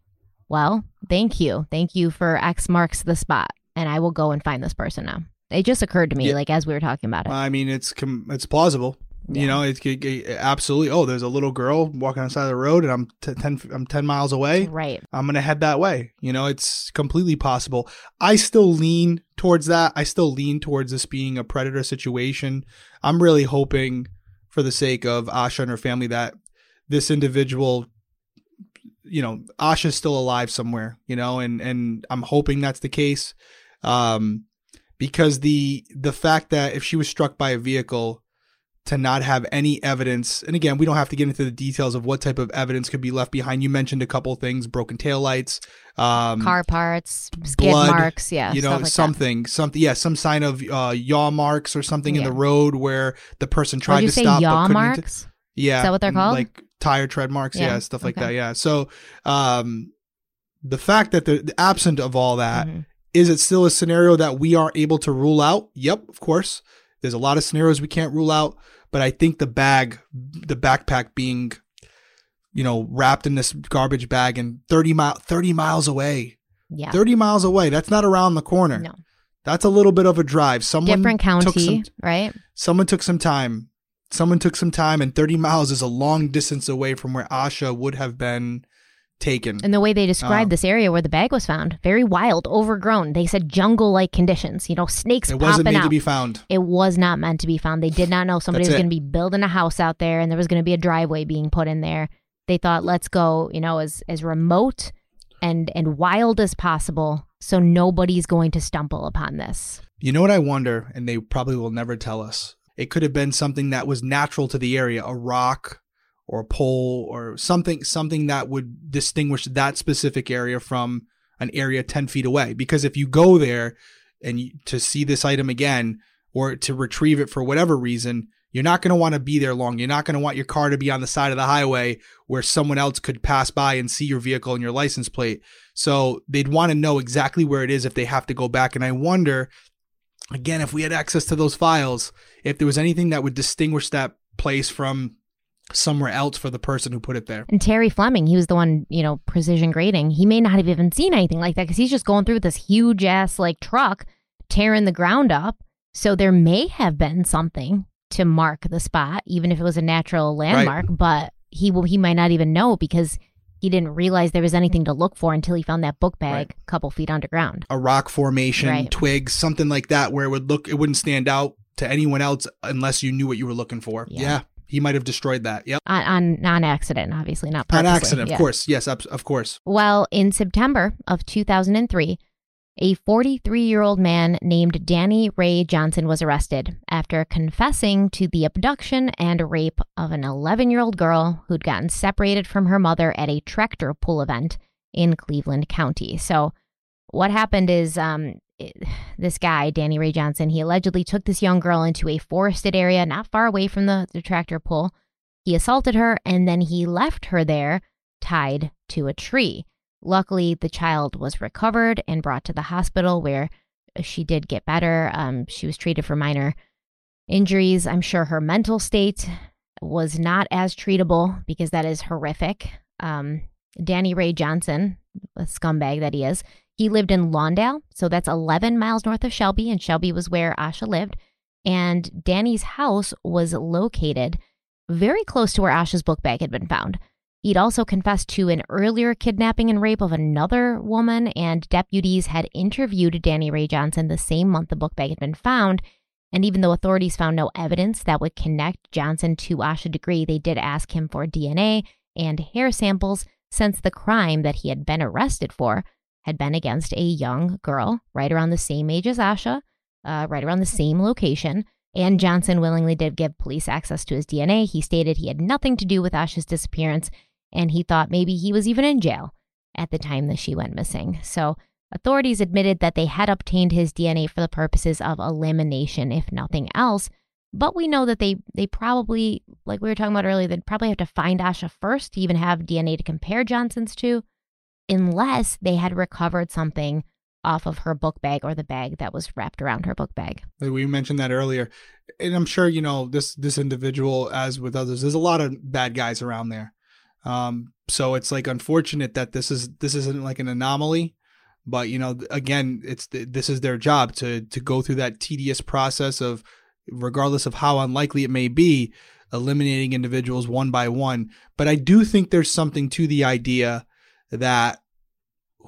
Well, thank you. Thank you for X marks the spot. And I will go and find this person now. It just occurred to me, yeah. like as we were talking about it. I mean, it's com- it's plausible. Yeah. You know, it's it, it, absolutely. Oh, there's a little girl walking on the side of the road, and I'm t- ten I'm ten miles away. Right. I'm gonna head that way. You know, it's completely possible. I still lean towards that. I still lean towards this being a predator situation. I'm really hoping, for the sake of Asha and her family, that this individual you know asha's still alive somewhere you know and and i'm hoping that's the case um because the the fact that if she was struck by a vehicle to not have any evidence and again we don't have to get into the details of what type of evidence could be left behind you mentioned a couple things broken tail lights um car parts skid blood, marks yeah you know like something that. something yeah some sign of uh yaw marks or something yeah. in the road where the person tried to stop yaw marks yeah is that what they're called like tire tread marks, yeah, yeah stuff like okay. that. Yeah. So, um, the fact that the, the absent of all that mm-hmm. is it still a scenario that we are able to rule out? Yep, of course. There's a lot of scenarios we can't rule out, but I think the bag, the backpack being, you know, wrapped in this garbage bag and 30 mile 30 miles away. Yeah. 30 miles away. That's not around the corner. No. That's a little bit of a drive. Someone different county, some, right? Someone took some time someone took some time and 30 miles is a long distance away from where Asha would have been taken. And the way they described uh, this area where the bag was found, very wild, overgrown. They said jungle-like conditions. You know, snakes. It wasn't meant out. to be found. It was not meant to be found. They did not know somebody was going to be building a house out there, and there was going to be a driveway being put in there. They thought, let's go, you know, as as remote and and wild as possible, so nobody's going to stumble upon this. You know what I wonder, and they probably will never tell us. It could have been something that was natural to the area, a rock or a pole or something something that would distinguish that specific area from an area 10 feet away. Because if you go there and you, to see this item again or to retrieve it for whatever reason, you're not going to want to be there long. You're not going to want your car to be on the side of the highway where someone else could pass by and see your vehicle and your license plate. So they'd want to know exactly where it is if they have to go back. And I wonder again, if we had access to those files, if there was anything that would distinguish that place from somewhere else for the person who put it there. And Terry Fleming, he was the one, you know, precision grading. He may not have even seen anything like that because he's just going through this huge ass like truck tearing the ground up. So there may have been something to mark the spot, even if it was a natural landmark, right. but he will he might not even know because he didn't realize there was anything to look for until he found that book bag Right. a couple feet underground. A rock formation, Right. twigs, something like that, where it would look, it wouldn't stand out to anyone else unless you knew what you were looking for. Yeah. Yeah, he might have destroyed that. Yep, On, on on accident, obviously not on purposely. accident, Yeah. of course. Yes, of course. Well, in September of 2003, a 43 year old man named Danny Ray Johnson was arrested after confessing to the abduction and rape of an 11 year old girl who'd gotten separated from her mother at a tractor pull event in Cleveland County. So, what happened is um, this guy, Danny Ray Johnson, he allegedly took this young girl into a forested area not far away from the, the tractor pull. He assaulted her and then he left her there tied to a tree. Luckily, the child was recovered and brought to the hospital where she did get better. Um, she was treated for minor injuries. I'm sure her mental state was not as treatable because that is horrific. Um, Danny Ray Johnson, a scumbag that he is, he lived in Lawndale, so that's 11 miles north of Shelby, and Shelby was where Asha lived. And Danny's house was located very close to where Asha's book bag had been found. He'd also confessed to an earlier kidnapping and rape of another woman, and deputies had interviewed Danny Ray Johnson the same month the book bag had been found. And even though authorities found no evidence that would connect Johnson to Asha Degree, they did ask him for DNA and hair samples since the crime that he had been arrested for had been against a young girl right around the same age as Asha, uh, right around the same location. And Johnson willingly did give police access to his DNA. He stated he had nothing to do with Asha's disappearance, and he thought maybe he was even in jail at the time that she went missing. So authorities admitted that they had obtained his DNA for the purposes of elimination, if nothing else. But we know that they they probably, like we were talking about earlier, they'd probably have to find Asha first to even have DNA to compare Johnson's to, unless they had recovered something off of her book bag or the bag that was wrapped around her book bag. We mentioned that earlier, and I'm sure you know this this individual, as with others, there's a lot of bad guys around there. Um, so it's like unfortunate that this is this isn't like an anomaly, but you know, again, it's this is their job to to go through that tedious process of, regardless of how unlikely it may be, eliminating individuals one by one. But I do think there's something to the idea that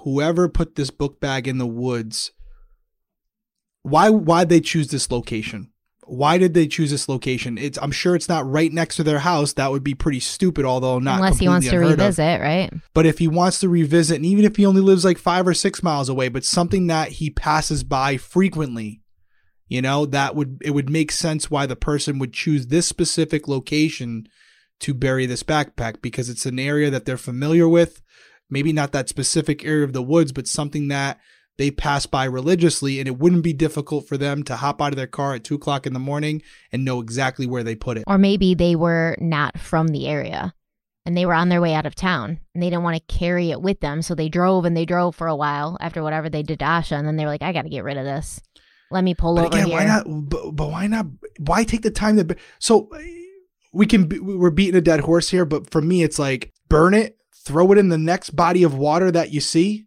whoever put this book bag in the woods why why they choose this location why did they choose this location it's i'm sure it's not right next to their house that would be pretty stupid although not Unless he wants to unheard of. revisit, right? but if he wants to revisit and even if he only lives like five or six miles away but something that he passes by frequently you know that would it would make sense why the person would choose this specific location to bury this backpack because it's an area that they're familiar with maybe not that specific area of the woods but something that they pass by religiously and it wouldn't be difficult for them to hop out of their car at two o'clock in the morning and know exactly where they put it Or maybe they were not from the area and they were on their way out of town and they didn't want to carry it with them. So they drove and they drove for a while after whatever they did to Asha. And then they were like, I got to get rid of this. Let me pull But over again, here. why not? But, but why not? Why take the time to? So we can. be- We're beating a dead horse here, but for me, it's like burn it, throw it in the next body of water that you see,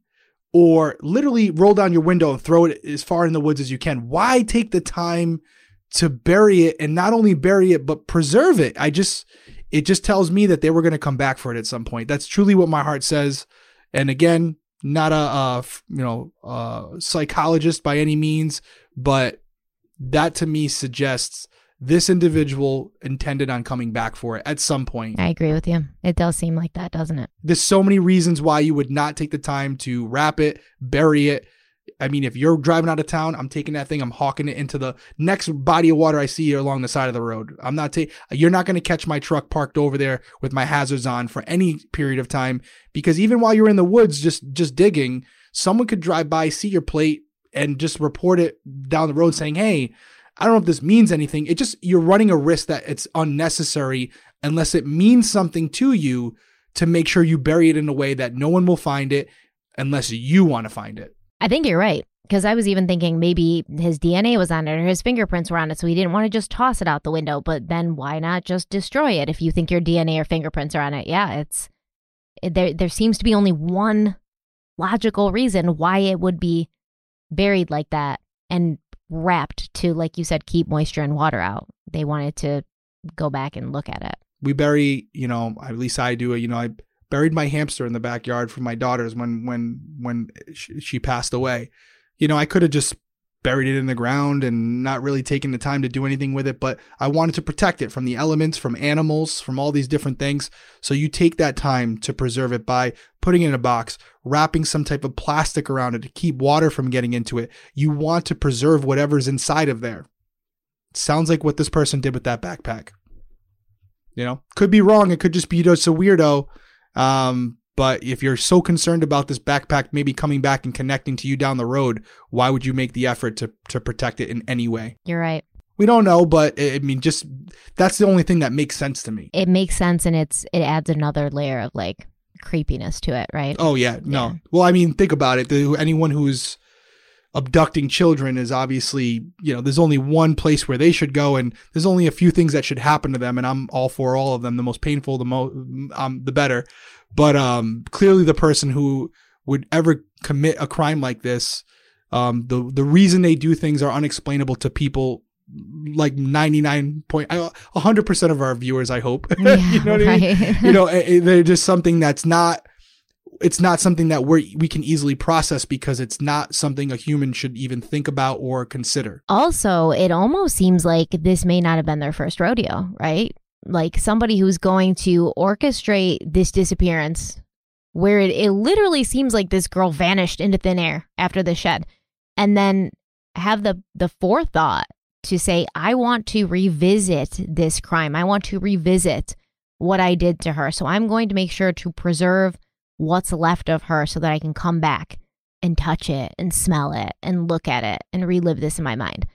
or literally roll down your window and throw it as far in the woods as you can. Why take the time to bury it and not only bury it but preserve it? I just. It just tells me that they were going to come back for it at some point. That's truly what my heart says. And again, not a, uh you know uh psychologist by any means, but that to me suggests this individual intended on coming back for it at some point. I agree with you. It does seem like that, doesn't it? There's so many reasons why you would not take the time to wrap it, bury it. I mean, if you're driving out of town, I'm taking that thing, I'm hawking it into the next body of water I see along the side of the road. I'm not taking, you're not going to catch my truck parked over there with my hazards on for any period of time because even while you're in the woods just just digging, someone could drive by, see your plate and just report it down the road saying, "Hey, I don't know if this means anything. It just you're running a risk that it's unnecessary unless it means something to you to make sure you bury it in a way that no one will find it unless you want to find it. I think you're right. Because I was even thinking maybe his DNA was on it or his fingerprints were on it, so he didn't want to just toss it out the window. But then why not just destroy it if you think your DNA or fingerprints are on it? Yeah, it's it, there. There seems to be only one logical reason why it would be buried like that and wrapped to, like you said, keep moisture and water out. They wanted to go back and look at it. We bury, you know, at least I do it, you know, I buried my hamster in the backyard for my daughters when when when she, she passed away. You know, I could have just buried it in the ground and not really taking the time to do anything with it, but I wanted to protect it from the elements, from animals, from all these different things. So you take that time to preserve it by putting it in a box, wrapping some type of plastic around it to keep water from getting into it. You want to preserve whatever's inside of there. Sounds like what this person did with that backpack. You know, could be wrong. It could just be you just a weirdo. Um, but if you're so concerned about this backpack maybe coming back and connecting to you down the road, why would you make the effort to to protect it in any way? You're right. We don't know, but I mean, just that's the only thing that makes sense to me. It makes sense, and it's it adds another layer of like creepiness to it, right? Oh yeah, no. Yeah. Well, I mean, think about it. The, anyone who's abducting children is obviously, you know, there's only one place where they should go, and there's only a few things that should happen to them, and I'm all for all of them. The most painful, the most, um, the better. But um, clearly, the person who would ever commit a crime like this, um, the the reason they do things are unexplainable to people. Like 99 point, 100% of our viewers, I hope. Yeah, you know what I mean? you know, they're just something that's not it's not something that we we can easily process because it's not something a human should even think about or consider. Also, it almost seems like this may not have been their first rodeo, right? Like somebody who's going to orchestrate this disappearance where it, it literally seems like this girl vanished into thin air after the shed and then have the the forethought to say I want to revisit this crime. I want to revisit what I did to her. So I'm going to make sure to preserve what's left of her so that I can come back and touch it and smell it and look at it and relive this in my mind.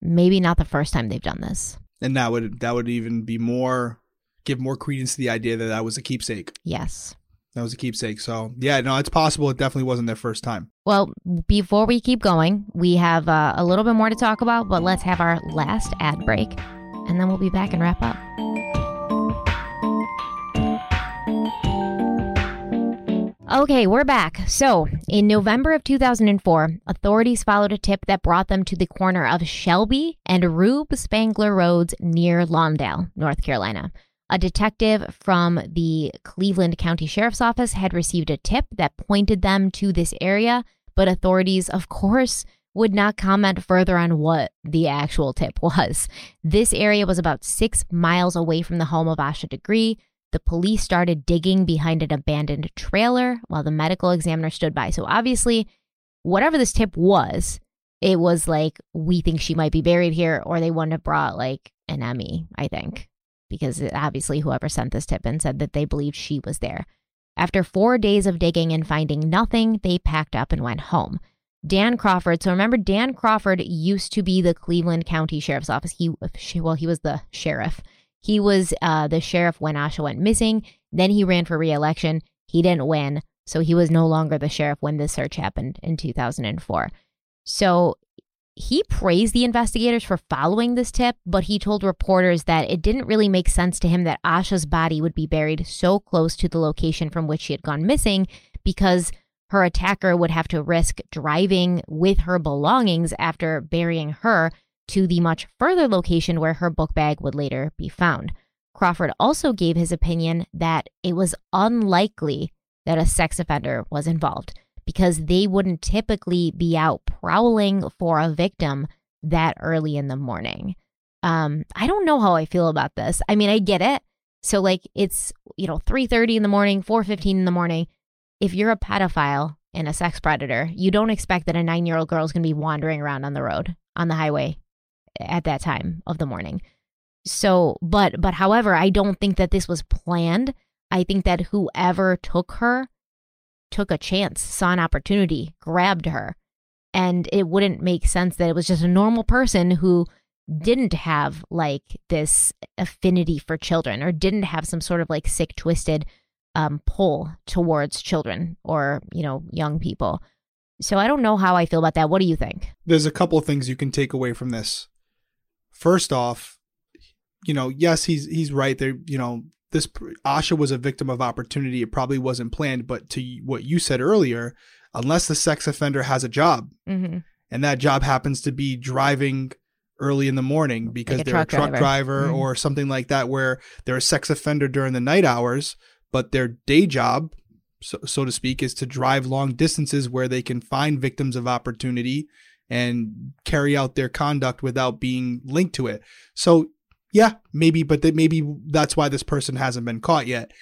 Maybe not the first time they've done this. And that would that would even be more give more credence to the idea that that was a keepsake. Yes. That was a keepsake. So, yeah, no, it's possible it definitely wasn't their first time. Well, before we keep going, we have uh, a little bit more to talk about, but let's have our last ad break and then we'll be back and wrap up. Okay, we're back. So, in November of 2004, authorities followed a tip that brought them to the corner of Shelby and Rube Spangler Roads near Lawndale, North Carolina. A detective from the Cleveland County Sheriff's Office had received a tip that pointed them to this area, but authorities, of course, would not comment further on what the actual tip was. This area was about six miles away from the home of Asha Degree. The police started digging behind an abandoned trailer while the medical examiner stood by. So, obviously, whatever this tip was, it was like, we think she might be buried here, or they wouldn't have brought like an ME, I think, because obviously whoever sent this tip in said that they believed she was there. After four days of digging and finding nothing, they packed up and went home. Dan Crawford. So remember, Dan Crawford used to be the Cleveland County Sheriff's Office. He, well, he was the sheriff. He was uh, the sheriff when Asha went missing. Then he ran for reelection. He didn't win, so he was no longer the sheriff when this search happened in 2004. So he praised the investigators for following this tip, but he told reporters that it didn't really make sense to him that Asha's body would be buried so close to the location from which she had gone missing because her attacker would have to risk driving with her belongings after burying her to the much further location where her book bag would later be found. Crawford also gave his opinion that it was unlikely that a sex offender was involved because they wouldn't typically be out prowling for a victim that early in the morning. Um, I don't know how I feel about this. I mean, I get it. So like it's, you know, 3:30 in the morning, 4:15 in the morning. If you're a pedophile and a sex predator, you don't expect that a 9-year-old girl is going to be wandering around on the road, on the highway at that time of the morning. So, but but however, I don't think that this was planned. I think that whoever took her took a chance, saw an opportunity, grabbed her. And it wouldn't make sense that it was just a normal person who didn't have like this affinity for children or didn't have some sort of like sick, twisted um, pull towards children or, you know, young people. So I don't know how I feel about that. What do you think? There's a couple of things you can take away from this. First off, you know, yes, he's he's right there. You know, this Asha was a victim of opportunity. It probably wasn't planned, but to what you said earlier, unless the sex offender has a job Mm-hmm. and that job happens to be driving early in the morning because a they're a truck truck driver. driver Mhm. or something like that, where they're a sex offender during the night hours, but their day job, so, so to speak, is to drive long distances where they can find victims of opportunity and carry out their conduct without being linked to it. So, yeah, maybe, but that maybe that's why this person hasn't been caught yet.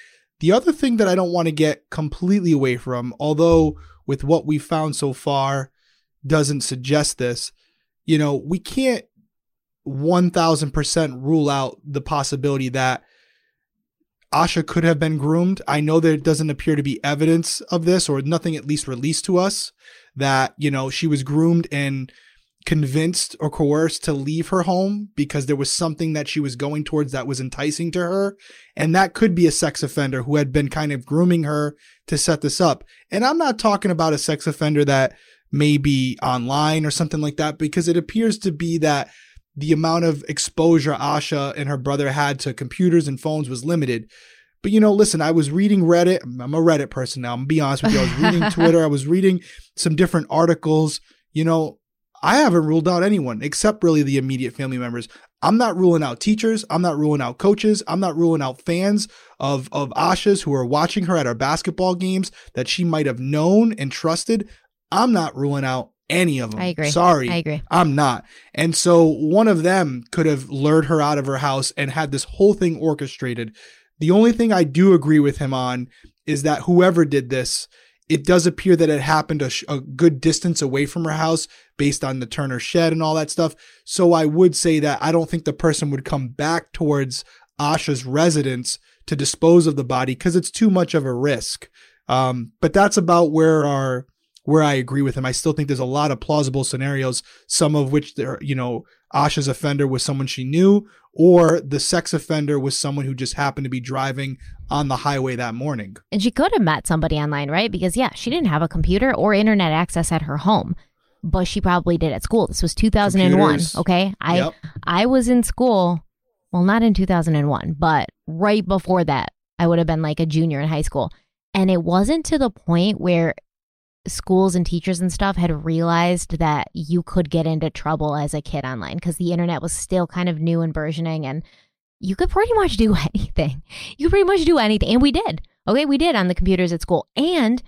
The other thing that I don't want to get completely away from, although with what we found so far doesn't suggest this, you know, we can't 1000% rule out the possibility that Asha could have been groomed. I know there doesn't appear to be evidence of this or nothing at least released to us that, you know, she was groomed and convinced or coerced to leave her home because there was something that she was going towards that was enticing to her. And that could be a sex offender who had been kind of grooming her to set this up. And I'm not talking about a sex offender that may be online or something like that because it appears to be that the amount of exposure Asha and her brother had to computers and phones was limited. But you know, listen, I was reading Reddit. I'm a Reddit person now. I'm gonna be honest with you. I was reading Twitter. I was reading some different articles. You know, I haven't ruled out anyone except really the immediate family members. I'm not ruling out teachers. I'm not ruling out coaches. I'm not ruling out fans of of Asha's who are watching her at our basketball games that she might have known and trusted. I'm not ruling out any of them. I agree. Sorry. I agree. I'm not. And so one of them could have lured her out of her house and had this whole thing orchestrated. The only thing I do agree with him on is that whoever did this, it does appear that it happened a, sh- a, good distance away from her house based on the Turner shed and all that stuff. So I would say that I don't think the person would come back towards Asha's residence to dispose of the body because it's too much of a risk. Um, but that's about where our where I agree with him. I still think there's a lot of plausible scenarios, some of which there, you know, Asha's offender was someone she knew, or the sex offender was someone who just happened to be driving on the highway that morning. And she could have met somebody online, right? Because yeah, she didn't have a computer or internet access at her home, but she probably did at school. This was 2001, Computers. okay? I Yep. I was in school, well not in 2001, but right before that. I would have been like a junior in high school. And it wasn't to the point where schools and teachers and stuff had realized that you could get into trouble as a kid online because the internet was still kind of new and burgeoning and you could pretty much do anything. You pretty much do anything. And we did. Okay, we did on the computers at school. And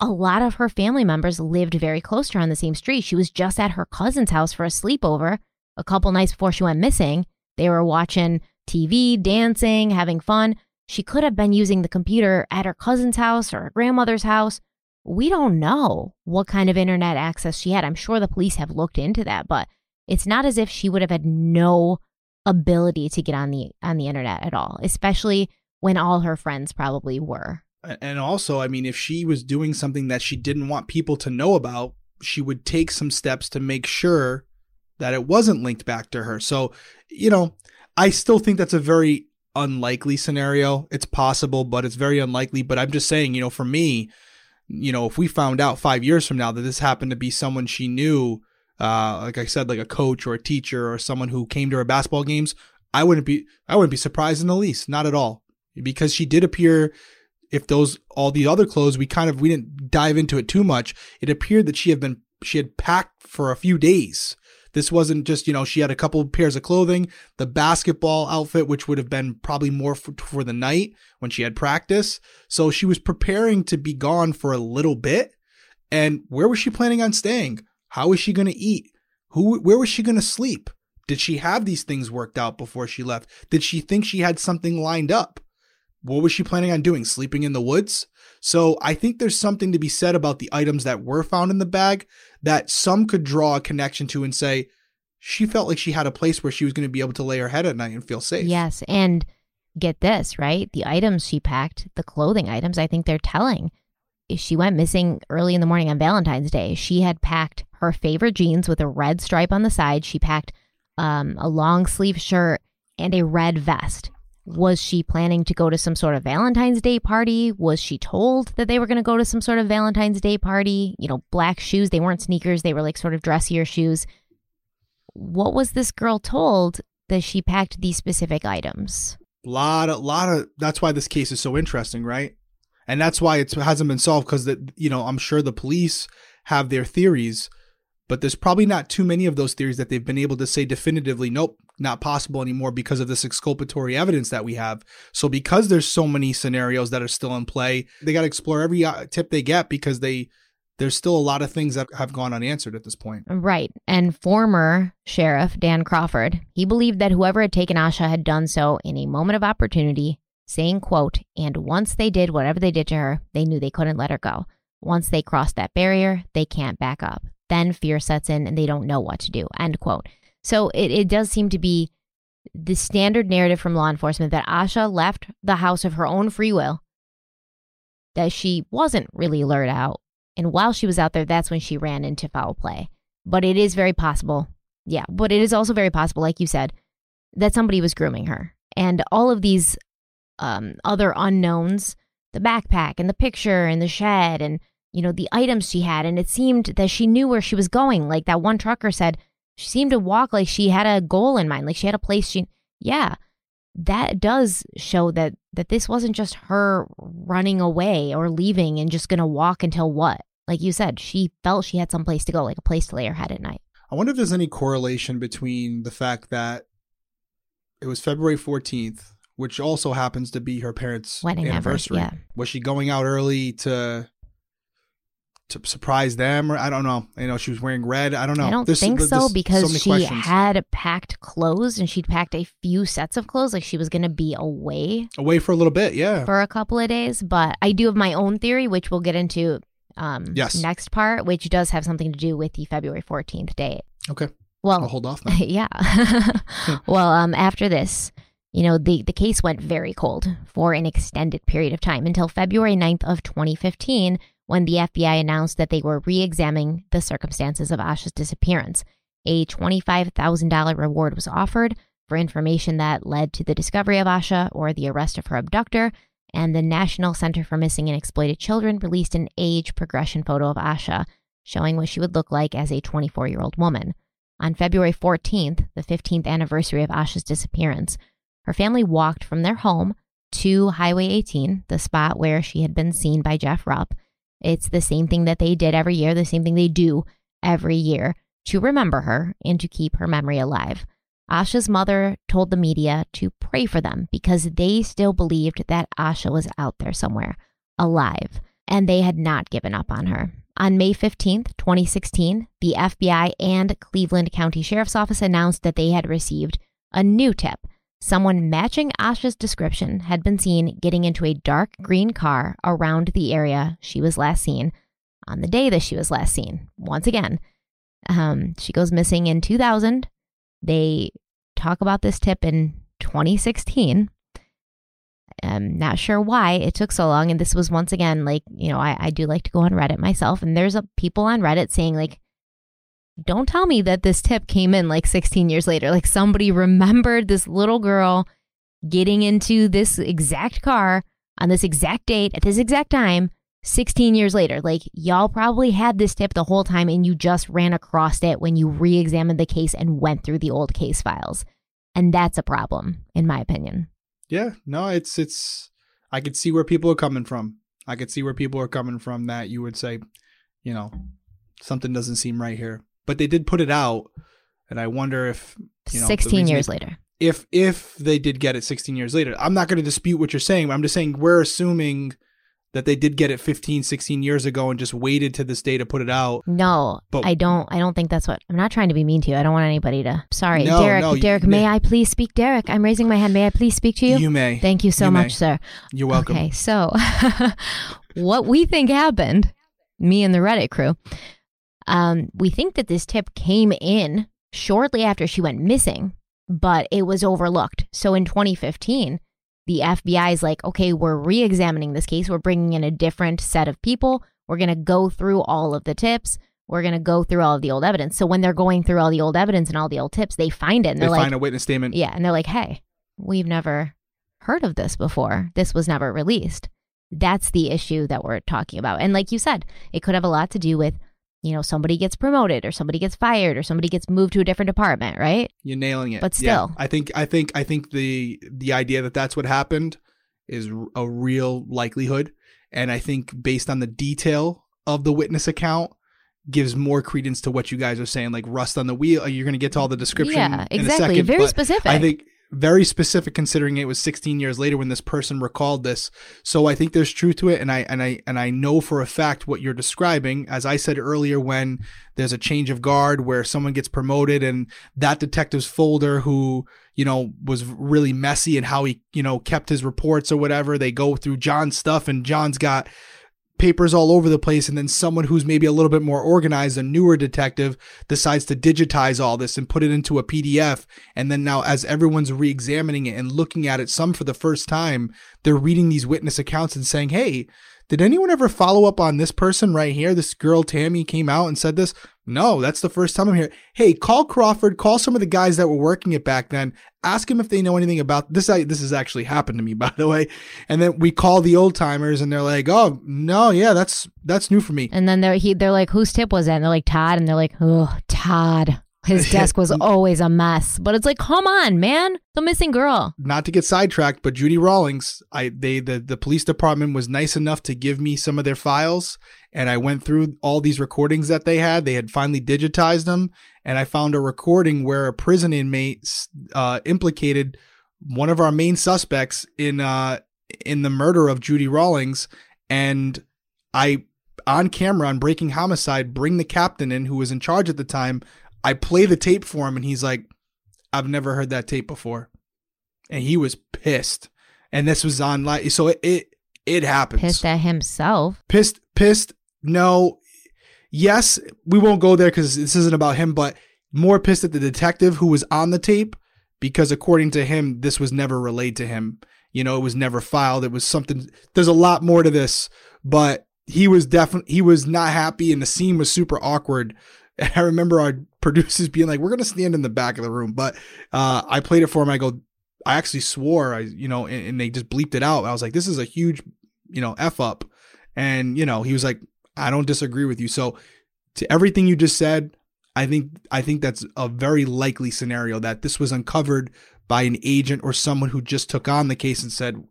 a lot of her family members lived very close to her on the same street. She was just at her cousin's house for a sleepover a couple nights before she went missing. They were watching TV, dancing, having fun. She could have been using the computer at her cousin's house or her grandmother's house we don't know what kind of internet access she had. I'm sure the police have looked into that, but it's not as if she would have had no ability to get on the on the internet at all, especially when all her friends probably were. And also, I mean, if she was doing something that she didn't want people to know about, she would take some steps to make sure that it wasn't linked back to her. So, you know, I still think that's a very unlikely scenario. It's possible, but it's very unlikely. But I'm just saying, you know, for me, you know, if we found out five years from now that this happened to be someone she knew, uh, like I said, like a coach or a teacher or someone who came to her basketball games, I wouldn't be, I wouldn't be surprised in the least, not at all, because she did appear. If those all the other clothes, we kind of we didn't dive into it too much. It appeared that she had been she had packed for a few days. This wasn't just, you know, she had a couple pairs of clothing, the basketball outfit, which would have been probably more for, for the night when she had practice. So she was preparing to be gone for a little bit. And where was she planning on staying? How was she going to eat? Who, where was she going to sleep? Did she have these things worked out before she left? Did she think she had something lined up? What was she planning on doing? Sleeping in the woods? So I think there's something to be said about the items that were found in the bag that some could draw a connection to and say she felt like she had a place where she was going to be able to lay her head at night and feel safe. Yes, and get this, right? The items she packed, the clothing items, I think they're telling. She went missing early in the morning on Valentine's Day. She had packed her favorite jeans with a red stripe on the side. She packed um, a long sleeve shirt and a red vest. Was she planning to go to some sort of Valentine's Day party? Was she told that they were going to go to some sort of Valentine's Day party? You know, black shoes. They weren't sneakers, they were like sort of dressier shoes. What was this girl told that she packed these specific items? A lot of lot of that's why this case is so interesting right and that's why it hasn't been solved because that you know i'm sure the police have their theories but there's probably not too many of those theories that they've been able to say definitively nope not possible anymore because of this exculpatory evidence that we have. So because there's so many scenarios that are still in play, they got to explore every uh, tip they get because they there's still a lot of things that have gone unanswered at this point. Right. And former Sheriff Dan Crawford, he believed that whoever had taken Asha had done so in a moment of opportunity, saying, quote, and once they did whatever they did to her, they knew they couldn't let her go. Once they cross that barrier, they can't back up. Then fear sets in and they don't know what to do. End quote. So it, it does seem to be the standard narrative from law enforcement that Asha left the house of her own free will, that she wasn't really lured out. And while she was out there, that's when she ran into foul play. But it is very possible. Yeah. But it is also very possible, like you said, that somebody was grooming her. And all of these um, other unknowns the backpack and the picture and the shed and you know the items she had and it seemed that she knew where she was going like that one trucker said she seemed to walk like she had a goal in mind like she had a place she yeah. That does show that that this wasn't just her running away or leaving and just gonna walk until what? Like you said she felt she had some place to go like a place to lay her head at night. I wonder if there's any correlation between the fact that it was February 14th which also happens to be her parents' Wedding anniversary. anniversary, Was she going out early to to surprise them, or I don't know. You know, she was wearing red. I don't know. I don't There's- think there's so so because many she questions. had packed clothes and she'd packed a few sets of clothes like she was going to be away away for a little bit. Yeah. for a couple of days. But I do have my own theory, which we'll get into um, Yes. next part, which does have something to do with the February 14th date. okay. Well, I'll hold off now. yeah. well, um, after this, you know, the, the case went very cold for an extended period of time until February 9th of 2015 when the FBI announced that they were re-examining the circumstances of Asha's disappearance. A $25,000 reward was offered for information that led to the discovery of Asha or the arrest of her abductor, and the National Center for Missing and Exploited Children released an age progression photo of Asha, showing what she would look like as a 24 year old woman. On February 14th, the 15th anniversary of Asha's disappearance, her family walked from their home to Highway 18, the spot where she had been seen by Jeff Rupp. It's the same thing that they did every year, the same thing they do every year to remember her and to keep her memory alive. Asha's mother told the media to pray for them because they still believed that Asha was out there somewhere, alive, and they had not given up on her. On May 15th, 2016, the FBI and Cleveland County Sheriff's Office announced that they had received a new tip. Someone matching Asha's description had been seen getting into a dark green car around the area she was last seen on the day that she was last seen. Once again, um, she goes missing in 2000. They talk about this tip in 2016. I'm not sure why it took so long. And this was once again like, you know, I, I do like to go on Reddit myself, and there's a, people on Reddit saying, like, don't tell me that this tip came in like 16 years later. Like somebody remembered this little girl getting into this exact car on this exact date at this exact time 16 years later. Like y'all probably had this tip the whole time and you just ran across it when you re examined the case and went through the old case files. And that's a problem, in my opinion. Yeah, no, it's it's. I could see where people are coming from. I could see where people are coming from that you would say, you know, something doesn't seem right here. But they did put it out, and I wonder if you know, 16 years they- later. If if they did get it 16 years later, I'm not going to dispute what you're saying. But I'm just saying we're assuming that they did get it 15, 16 years ago and just waited to this day to put it out. No, But- I don't. I don't think that's what. I'm not trying to be mean to you. I don't want anybody to. Sorry, No, Derek. no, you- Derek, may. I please speak? Derek, I'm raising my hand. May I please speak to you? You may. Thank you so You may. much, sir. You're welcome. Okay, so what we think happened, me and the Reddit crew, um, we think that this tip came in shortly after she went missing, but it was overlooked. So in 2015, the FBI is like, okay, we're re examining this case. We're bringing in a different set of people. We're going to go through all of the tips. We're going to go through all of the old evidence. So when they're going through all the old evidence and all the old tips, they find it and They they're like, find a witness statement. yeah, and they're like, "Hey, we've never heard of this before. This was never released." That's the issue that we're talking about. And like you said, it could have a lot to do with, you know, somebody gets promoted or somebody gets fired or somebody gets moved to a different department, right? You're nailing it. But Yeah. still. I think I think I think the the idea that that's what happened is a real likelihood, and I think based on the detail of the witness account, gives more credence to what you guys are saying, like rust on the wheel. You're going to get to all the description. Yeah, exactly. second, Very specific. I think very specific considering it was 16 years later when this person recalled this. So I think there's truth to it, and I and I and I know for a fact what you're describing. As I said earlier, when there's a change of guard where someone gets promoted, and that detective's folder who you know was really messy and how he you know kept his reports or whatever, they go through John's stuff, and John's got papers all over the place and then someone who's maybe a little bit more organized a newer detective decides to digitize all this and put it into a pdf and then now as everyone's re-examining it and looking at it some for the first time they're reading these witness accounts and saying hey did anyone ever follow up on this person right here? This girl tammy came out and said this no that's the first time i'm here hey call crawford call some of the guys that were working it back then ask them if they know anything about this I, this has actually happened to me by the way and then we call the old timers and they're like oh no yeah that's that's new for me And then they're he they're like, whose tip was that? And they're like, Todd. And they're like, oh, Todd. His desk was always a mess. But it's like, come on, man. The missing girl. not to get sidetracked, but Judy Rawlings, I they the the police department was nice enough to give me some of their files, and I went through all these recordings that they had. They had finally digitized them, and I found a recording where a prison inmate uh, implicated one of our main suspects in uh in the murder of Judy Rawlings, and I on camera on Breaking Homicide bring the captain in who was in charge at the time. I play the tape for him, and he's like, "I've never heard that tape before." and he was pissed. And this was on live, so it it, it happens. Pissed at himself. pissed, pissed. No, yes, we won't go there because this isn't about him, but more pissed at the detective who was on the tape because according to him, this was never relayed to him. You know, it was never filed. It was something. There's a lot more to this, but he was definitely he was not happy, and the scene was super awkward. And I remember our producers being like, "We're gonna stand in the back of the room," but uh, I played it for him. I go, I actually swore, I you know, and, and they just bleeped it out. I was like, "This is a huge, you know, f up," and you know, he was like, "I don't disagree with you." So, to everything you just said, I think I think that's a very likely scenario that this was uncovered by an agent or someone who just took on the case and said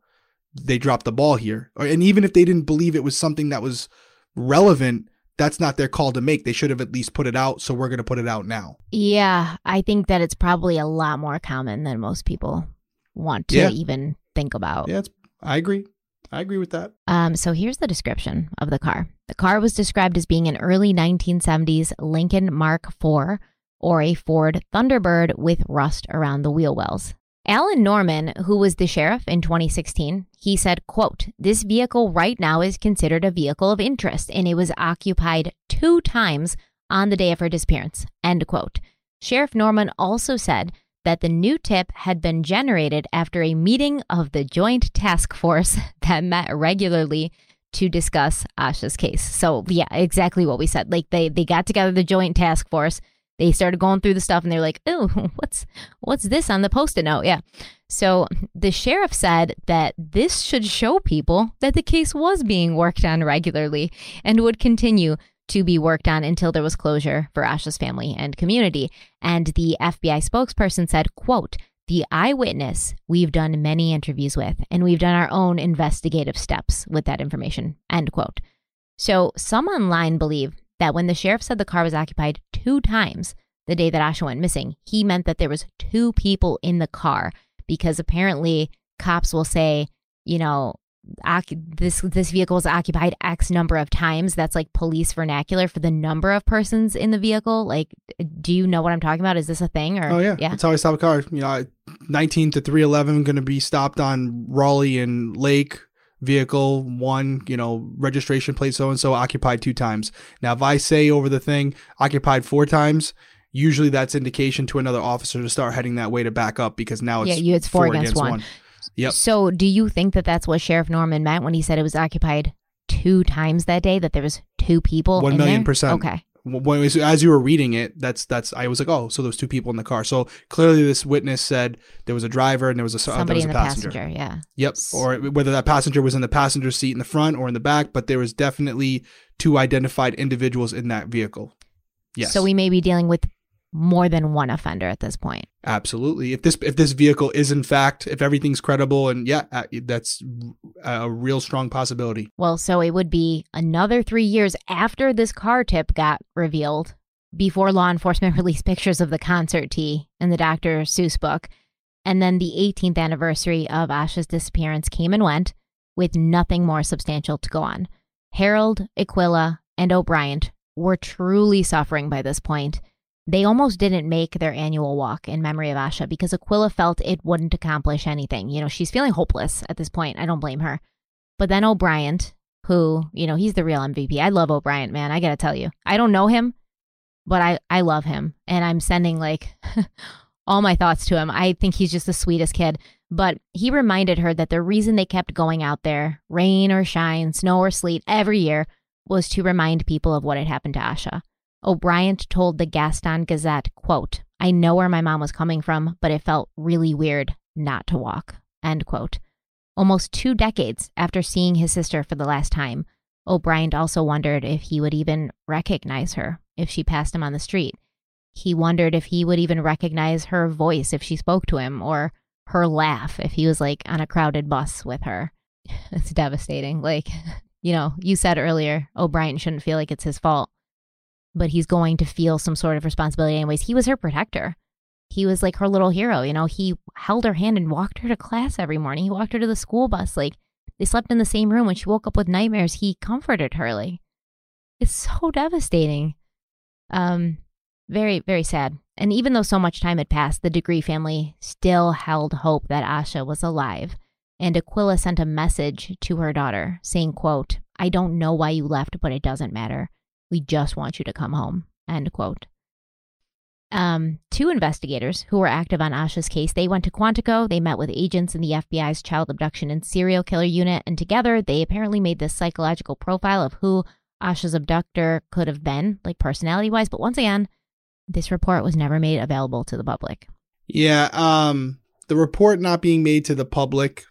they dropped the ball here. And even if they didn't believe it was something that was relevant, that's not their call to make. They should have at least put it out. So we're going to put it out now. Yeah, I think that it's probably a lot more common than most people want to Yeah. even think about. Yeah, it's, I agree. I agree with that. Um, so here's the description of the car. The car was described as being an early 1970s Lincoln Mark IV or a Ford Thunderbird with rust around the wheel wells. Alan Norman, who was the sheriff in 2016, he said, quote, This vehicle right now is considered a vehicle of interest and it was occupied two times on the day of her disappearance, end quote. Sheriff Norman also said that the new tip had been generated after a meeting of the Joint Task Force that met regularly to discuss Asha's case. So yeah, exactly what we said. Like they they got together the Joint Task Force. They started going through the stuff and they're like, "Oh, what's what's this on the post-it note?" Yeah. So the sheriff said that this should show people that the case was being worked on regularly and would continue to be worked on until there was closure for Asha's family and community. And the FBI spokesperson said, quote, the eyewitness we've done many interviews with, and we've done our own investigative steps with that information, end quote. So some online believe that when the sheriff said the car was occupied two times the day that Asha went missing, he meant that there was two people in the car because apparently cops will say, you know, this this vehicle was occupied X number of times. That's like police vernacular for the number of persons in the vehicle. Like, do you know what I'm talking about? Is this a thing? Or Oh yeah, yeah. that's how I stop a car. You know, 19 to 311 going to be stopped on Raleigh and Lake. Vehicle one, you know, registration plate so and so occupied two times. Now, if I say over the thing occupied four times, usually that's indication to another officer to start heading that way to back up because now it's Yeah, you- it's four against one. Yep. So, do you think that that's what Sheriff Norman meant when he said it was occupied two times that day? That there was two people. One in million there? percent. Okay. When as you were reading it, that's that's I was like, oh, so those two people in the car. So clearly, this witness said there was a driver and there was a uh, Somebody was in a the passenger. passenger. Yeah. Yep. Or whether that passenger was in the passenger seat in the front or in the back, but there was definitely two identified individuals in that vehicle. Yes. So we may be dealing with more than one offender at this point. Absolutely. If this if this vehicle is in fact if everything's credible and yeah, uh, that's a real strong possibility. Well, so it would be another 3 years after this car tip got revealed before law enforcement released pictures of the concert tee in the Dr. Seuss book. And then the 18th anniversary of Asha's disappearance came and went with nothing more substantial to go on. Harold, Iquilla, and O'Bryant were truly suffering by this point. They almost didn't make their annual walk in memory of Asha because Iquilla felt it wouldn't accomplish anything. You know, she's feeling hopeless at this point. I don't blame her. But then O'Bryant, who, you know, he's the real MVP. I love O'Bryant, man. I got to tell you. I don't know him, but I, I love him. And I'm sending like all my thoughts to him. I think he's just the sweetest kid. But he reminded her that the reason they kept going out there, rain or shine, snow or sleet, every year was to remind people of what had happened to Asha. O'Bryant told the Gaston Gazette, quote, I know where my mom was coming from, but it felt really weird not to walk, end quote. Almost two decades after seeing his sister for the last time, O'Bryant also wondered if he would even recognize her if she passed him on the street. He wondered if he would even recognize her voice if she spoke to him or her laugh if he was like on a crowded bus with her. It's devastating. Like, you know, you said earlier, O'Bryant shouldn't feel like it's his fault, but he's going to feel some sort of responsibility anyways. He was her protector. He was like her little hero. You know, he held her hand and walked her to class every morning. He walked her to the school bus. Like, they slept in the same room. When she woke up with nightmares, he comforted her. Like, it's so devastating. Um, very, very sad. And even though so much time had passed, the Degree family still held hope that Asha was alive. And Iquilla sent a message to her daughter saying, quote, I don't know why you left, but it doesn't matter. We just want you to come home. End quote. Um, two investigators who were active on Asha's case, they went to Quantico. They met with agents in the FBI's child abduction and serial killer unit, and together they apparently made this psychological profile of who Asha's abductor could have been, like personality wise. But once again, this report was never made available to the public. Yeah, um, the report not being made to the public,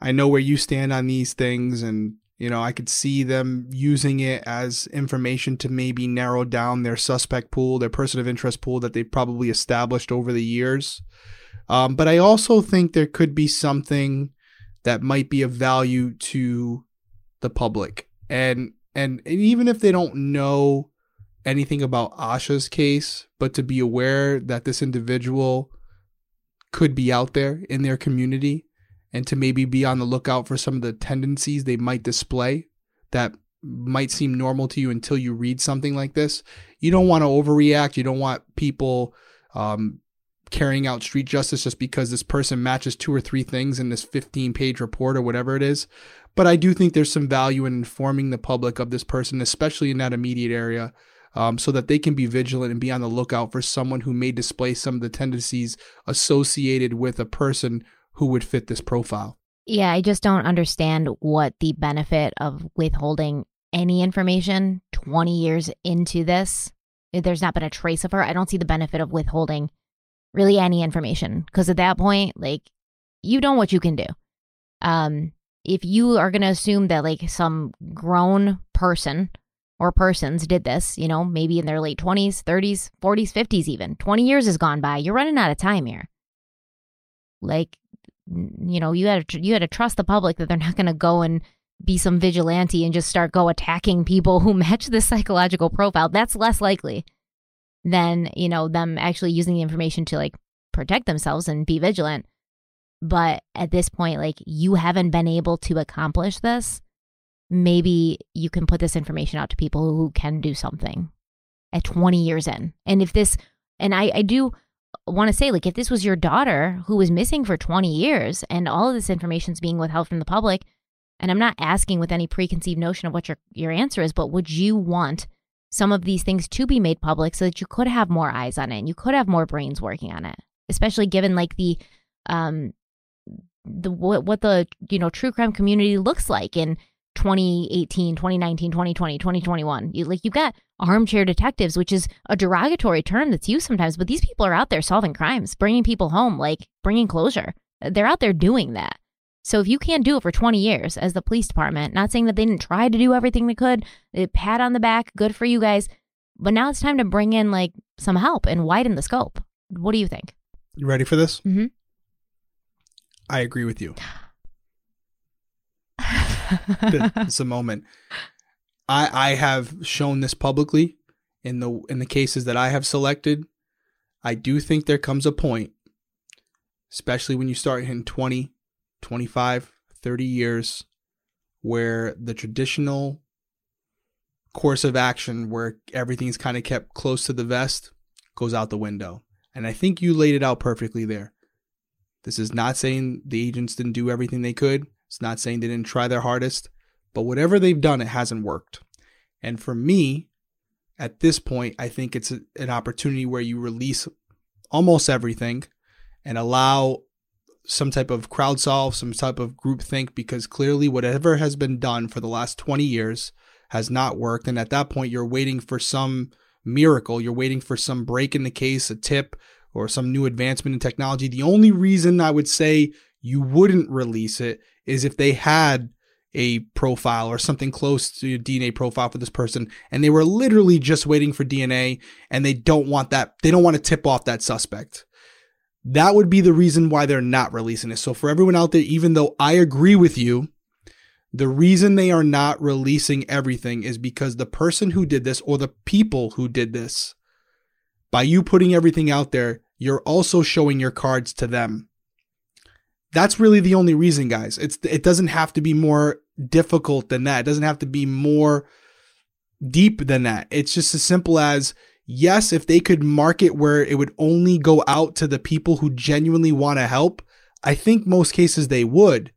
I know where you stand on these things, and you know, I could see them using it as information to maybe narrow down their suspect pool, their person of interest pool that they've probably established over the years. Um, but I also think there could be something that might be of value to the public, and and, and even if they don't know anything about Asha's case, but to be aware that this individual could be out there in their community and to maybe be on the lookout for some of the tendencies they might display that might seem normal to you until you read something like this. You don't want to overreact. You don't want people um, carrying out street justice just because this person matches two or three things in this 15 page report or whatever it is. But I do think there's some value in informing the public of this person, especially in that immediate area, um, so that they can be vigilant and be on the lookout for someone who may display some of the tendencies associated with a person who would fit this profile. Yeah, I just don't understand what the benefit of withholding any information 20 years into this. There's not been a trace of her. I don't see the benefit of withholding really any information because at that point, like, you know what you can do. Um, if you are going to assume that like some grown person or persons did this, you know, maybe in their late 20s, 30s, 40s, 50s, even 20 years has gone by. You're running out of time here. Like, you know, you had to, you had to trust the public that they're not going to go and be some vigilante and just start go attacking people who match this psychological profile. That's less likely than, you know, them actually using the information to like protect themselves and be vigilant. But at this point, like you haven't been able to accomplish this maybe you can put this information out to people who can do something at 20 years in. And if this, and I, I do want to say, like, if this was your daughter who was missing for 20 years and all of this information is being withheld from the public, and I'm not asking with any preconceived notion of what your, your answer is, but would you want some of these things to be made public so that you could have more eyes on it and you could have more brains working on it, especially given like the, um, the what, what the you know true crime community looks like and 2018, 2019, 2020, 2021. You, like you've got armchair detectives, which is a derogatory term that's used sometimes, but these people are out there solving crimes, bringing people home, like bringing closure. They're out there doing that. So if you can't do it for 20 years as the police department, not saying that they didn't try to do everything they could, they pat on the back, good for you guys, But now it's time to bring in like some help and widen the scope. What do you think? You ready for this? Mm-hmm. I agree with you. it's a moment. I I have shown this publicly in the in the cases that I have selected. I do think there comes a point, especially when you start hitting 20, 25, 30 years, where the traditional course of action where everything's kind of kept close to the vest goes out the window. And I think you laid it out perfectly there. This is not saying the agents didn't do everything they could. It's not saying they didn't try their hardest, but whatever they've done, it hasn't worked. And for me, at this point, I think it's a, an opportunity where you release almost everything and allow some type of crowd solve, some type of group think, because clearly whatever has been done for the last 20 years has not worked. And at that point, you're waiting for some miracle. You're waiting for some break in the case, a tip, or some new advancement in technology. The only reason I would say you wouldn't release it is if they had a profile or something close to DNA profile for this person and they were literally just waiting for DNA and they don't want that they don't want to tip off that suspect. That would be the reason why they're not releasing it. So for everyone out there even though I agree with you the reason they are not releasing everything is because the person who did this or the people who did this by you putting everything out there, you're also showing your cards to them. That's really the only reason, guys. It's it doesn't have to be more difficult than that. It doesn't have to be more deep than that. It's just as simple as yes, if they could market where it would only go out to the people who genuinely want to help, I think most cases they would.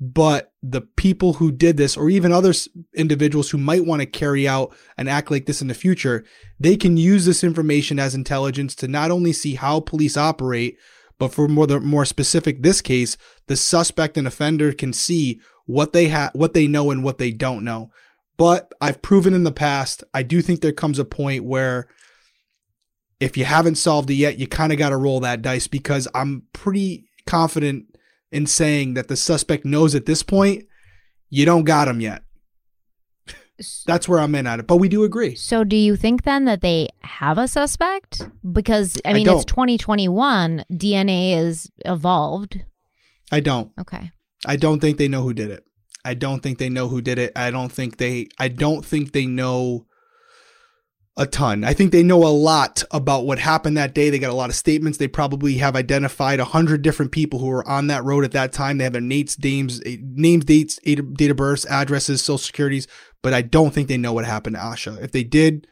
But the people who did this, or even other individuals who might want to carry out and act like this in the future, they can use this information as intelligence to not only see how police operate, but for more the more specific this case, the suspect and offender can see what they have, what they know, and what they don't know. But I've proven in the past, I do think there comes a point where if you haven't solved it yet, you kind of got to roll that dice because I'm pretty confident in saying that the suspect knows at this point you don't got him yet. That's where I'm in at it. But we do agree. So, do you think then that they have a suspect? Because, I I mean, don't. it's 2021, DNA is evolved. I don't. Okay. I don't think they know who did it. I don't think they know who did it. I don't think they I don't think they know a ton. I think they know a lot about what happened that day. They got a lot of statements. They probably have identified a hundred different people who were on that road at that time. They have their names, names, names, dates, date of births, addresses, social securities, but I don't think they know what happened to Asha. If they did,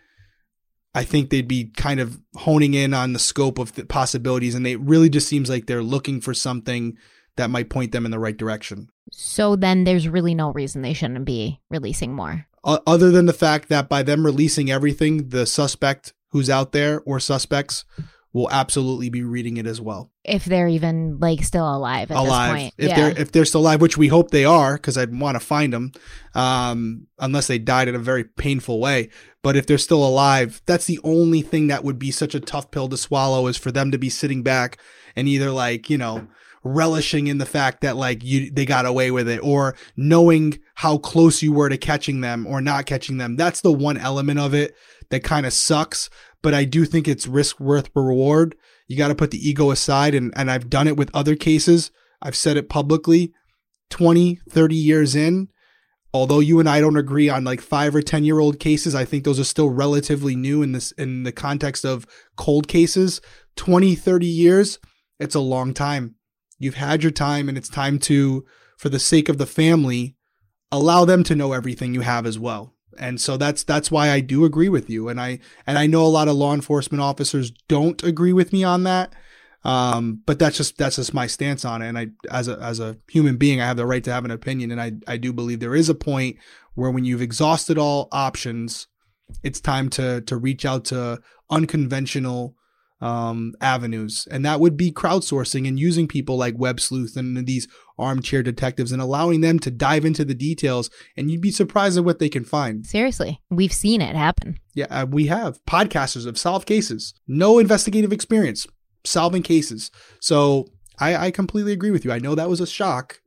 I think they'd be kind of honing in on the scope of the possibilities, and it really just seems like they're looking for something that might point them in the right direction. So, then there's really no reason they shouldn't be releasing more. O- other than the fact that by them releasing everything, the suspect who's out there or suspects will absolutely be reading it as well. If they're even like still alive at alive, this point. if yeah. they're if they're still alive, which we hope they are, because I'd want to find them, um, unless they died in a very painful way. But if they're still alive, that's the only thing that would be such a tough pill to swallow is for them to be sitting back and either like you know relishing in the fact that like you they got away with it or knowing how close you were to catching them or not catching them. That's the one element of it that kind of sucks but i do think it's risk worth reward. You got to put the ego aside and and i've done it with other cases. I've said it publicly. 20 30 years in although you and i don't agree on like 5 or 10 year old cases i think those are still relatively new in this in the context of cold cases. 20 30 years it's a long time You've had your time and it's time to, for the sake of the family, allow them to know everything you have as well. And so that's that's why I do agree with you. And I and I know a lot of law enforcement officers don't agree with me on that. Um, but that's just that's just my stance on it. And I as a as a human being, I have the right to have an opinion. And I I do believe there is a point where when you've exhausted all options, it's time to to reach out to unconventional um, avenues, and that would be crowdsourcing and using people like Web Sleuth and these armchair detectives and allowing them to dive into the details. And you'd be surprised at what they can find. Seriously, we've seen it happen. Yeah, uh, we have podcasters have solved cases, no investigative experience, solving cases. So I, I completely agree with you. I know that was a shock,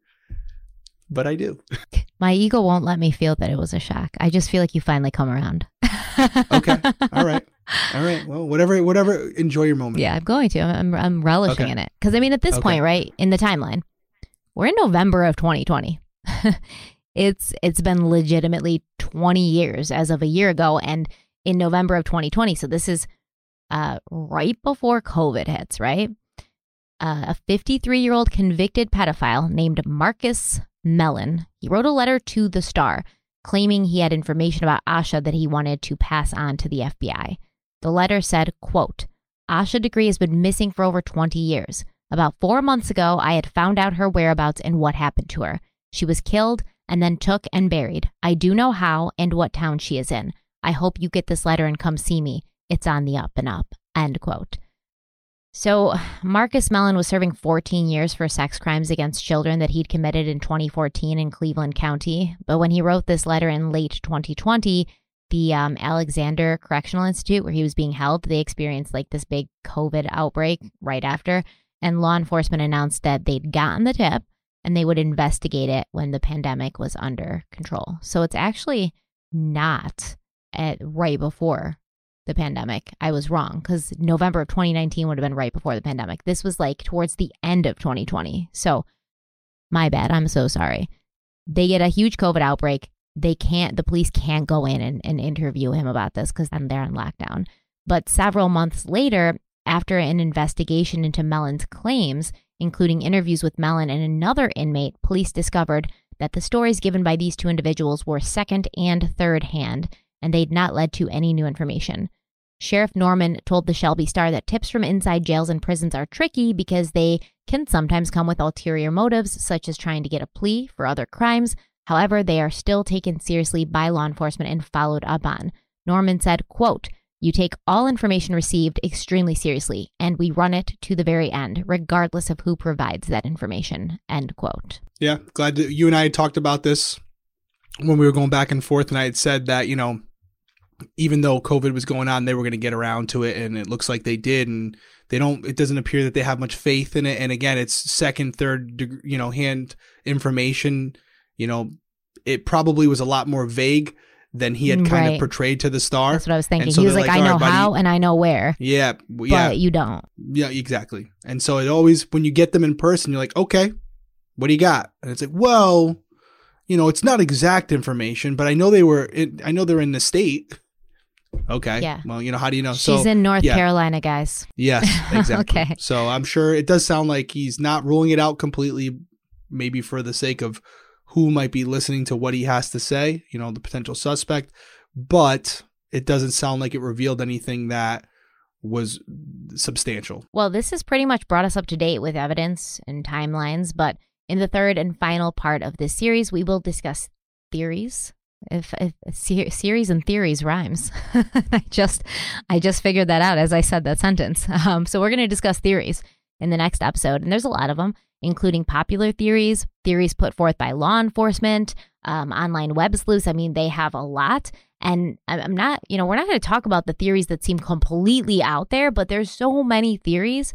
but I do. My ego won't let me feel that it was a shock. I just feel like you finally come around. Okay. All right. All right. Well, whatever, whatever. Enjoy your moment. Yeah, I'm going to. I'm, I'm, relishing Okay. in it. Because, I mean, at this Okay. point, right, in the timeline, we're in November of 2020. it's It's been legitimately 20 years as of a year ago and in November of 2020. So this is uh, right before COVID hits, right? Uh, a 53 year old convicted pedophile named Marcus Mellon. He wrote a letter to the Star claiming he had information about Asha that he wanted to pass on to the FBI. The letter said, quote, Asha Degree has been missing for over 20 years. About four months ago, I had found out her whereabouts and what happened to her. She was killed and then took and buried. I do know how and what town she is in. I hope you get this letter and come see me. It's on the up and up. End quote. So, Marcus Mellon was serving 14 years for sex crimes against children that he'd committed in 2014 in Cleveland County. But when he wrote this letter in late 2020, the um, Alexander Correctional Institute, where he was being held, they experienced like this big COVID outbreak right after. And law enforcement announced that they'd gotten the tip and they would investigate it when the pandemic was under control. So it's actually not at right before the pandemic. I was wrong because November of 2019 would have been right before the pandemic. This was like towards the end of 2020. So my bad. I'm so sorry. They get a huge COVID outbreak. They can't, the police can't go in and, and interview him about this because then they're on lockdown. But several months later, after an investigation into Mellon's claims, including interviews with Mellon and another inmate, police discovered that the stories given by these two individuals were second and third hand, and they'd not led to any new information. Sheriff Norman told the Shelby Star that tips from inside jails and prisons are tricky because they can sometimes come with ulterior motives, such as trying to get a plea for other crimes. However, they are still taken seriously by law enforcement and followed up on. Norman said, quote, you take all information received extremely seriously, and we run it to the very end, regardless of who provides that information. End quote. Yeah, glad that you and I had talked about this when we were going back and forth, and I had said that you know, even though COVID was going on, they were going to get around to it, and it looks like they did. And they don't. It doesn't appear that they have much faith in it. And again, it's second, third, you know, hand information. You know, it probably was a lot more vague than he had kind Right. of portrayed to the star. That's what I was thinking. so he was like, like, I know right, buddy." how and I know where, Yeah, w- yeah, but you don't. yeah, exactly. And so it always, when you get them in person, you're like, okay, what do you got? And it's like, well, you know, it's not exact information, but I know they were, in, I know they're in the state. Okay. Yeah. Well, you know, how do you know? She's so, in North yeah. Carolina, guys. Yes, exactly. Okay. So I'm sure it does sound like he's not ruling it out completely, maybe for the sake of who might be listening to what he has to say, you know, the potential suspect, but it doesn't sound like it revealed anything that was substantial. Well, this has pretty much brought us up to date with evidence and timelines, but in the third and final part of this series, we will discuss theories. If, if series and theories rhymes, I just I just figured that out as I said that sentence. Um, so we're going to discuss theories in the next episode, and there's a lot of them, including popular theories, theories put forth by law enforcement, um, online web sleuths. I mean, they have a lot. And I'm not, you know, we're not going to talk about the theories that seem completely out there, but there's so many theories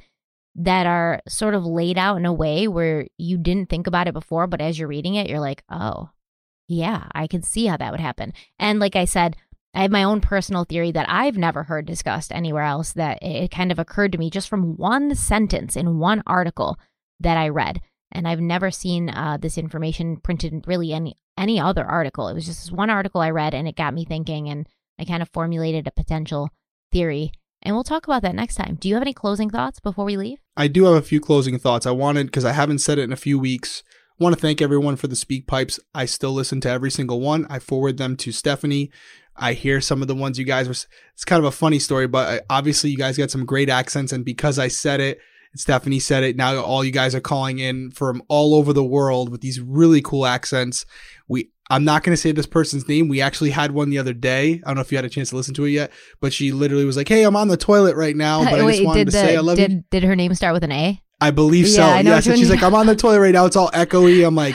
that are sort of laid out in a way where you didn't think about it before, but as you're reading it, you're like, oh, yeah, I can see how that would happen. And like I said, I have my own personal theory that I've never heard discussed anywhere else that it kind of occurred to me just from one sentence in one article that I read. And I've never seen uh, this information printed in really any any other article. It was just this one article I read and it got me thinking and I kind of formulated a potential theory. And we'll talk about that next time. Do you have any closing thoughts before we leave? I do have a few closing thoughts. I wanted because I haven't said it in a few weeks. I want to thank everyone for the speak pipes. I still listen to every single one. I forward them to Stephanie. I hear some of the ones you guys were. It's kind of a funny story, but obviously you guys got some great accents, and because I said it, Stephanie said it. Now all you guys are calling in from all over the world with these really cool accents. We I'm not going to say this person's name. We actually had one the other day. I don't know if you had a chance to listen to it yet, but she literally was like, "Hey, I'm on the toilet right now, but I just wanted to the, say I love did, you." did her name start with an A? I believe so. Yeah, I know yes, and she's like, "I'm on the toilet right now. It's all echoey." I'm like,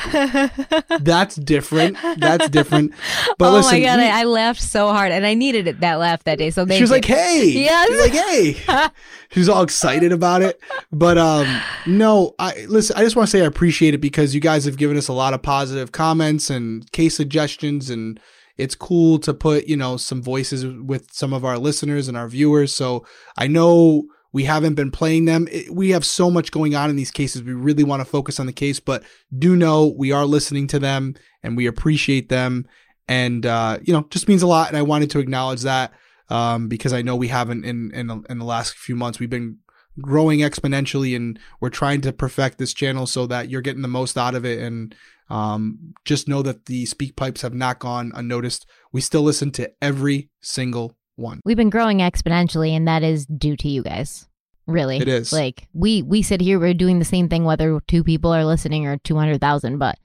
"That's different. That's different." But oh listen, my god, we- I, I laughed so hard, and I needed it, that laugh that day. So she was you. like, "Hey," Yes. She's like, "Hey," she's all excited about it. But um, no, I listen. I just want to say I appreciate it because you guys have given us a lot of positive comments and case suggestions, and it's cool to put, you know, some voices with some of our listeners and our viewers. So I know we haven't been playing them. We have so much going on in these cases. We really want to focus on the case, but do know we are listening to them and we appreciate them. And, uh, you know, just means a lot. And I wanted to acknowledge that, um, because I know we haven't in, in, in the last few months, we've been growing exponentially and we're trying to perfect this channel so that you're getting the most out of it. And, um, just know that the speak pipes have not gone unnoticed. We still listen to every single one. We've been growing exponentially, and that is due to you guys. Really, It is. Like we we sit here, we're doing the same thing whether two people are listening or two hundred thousand. But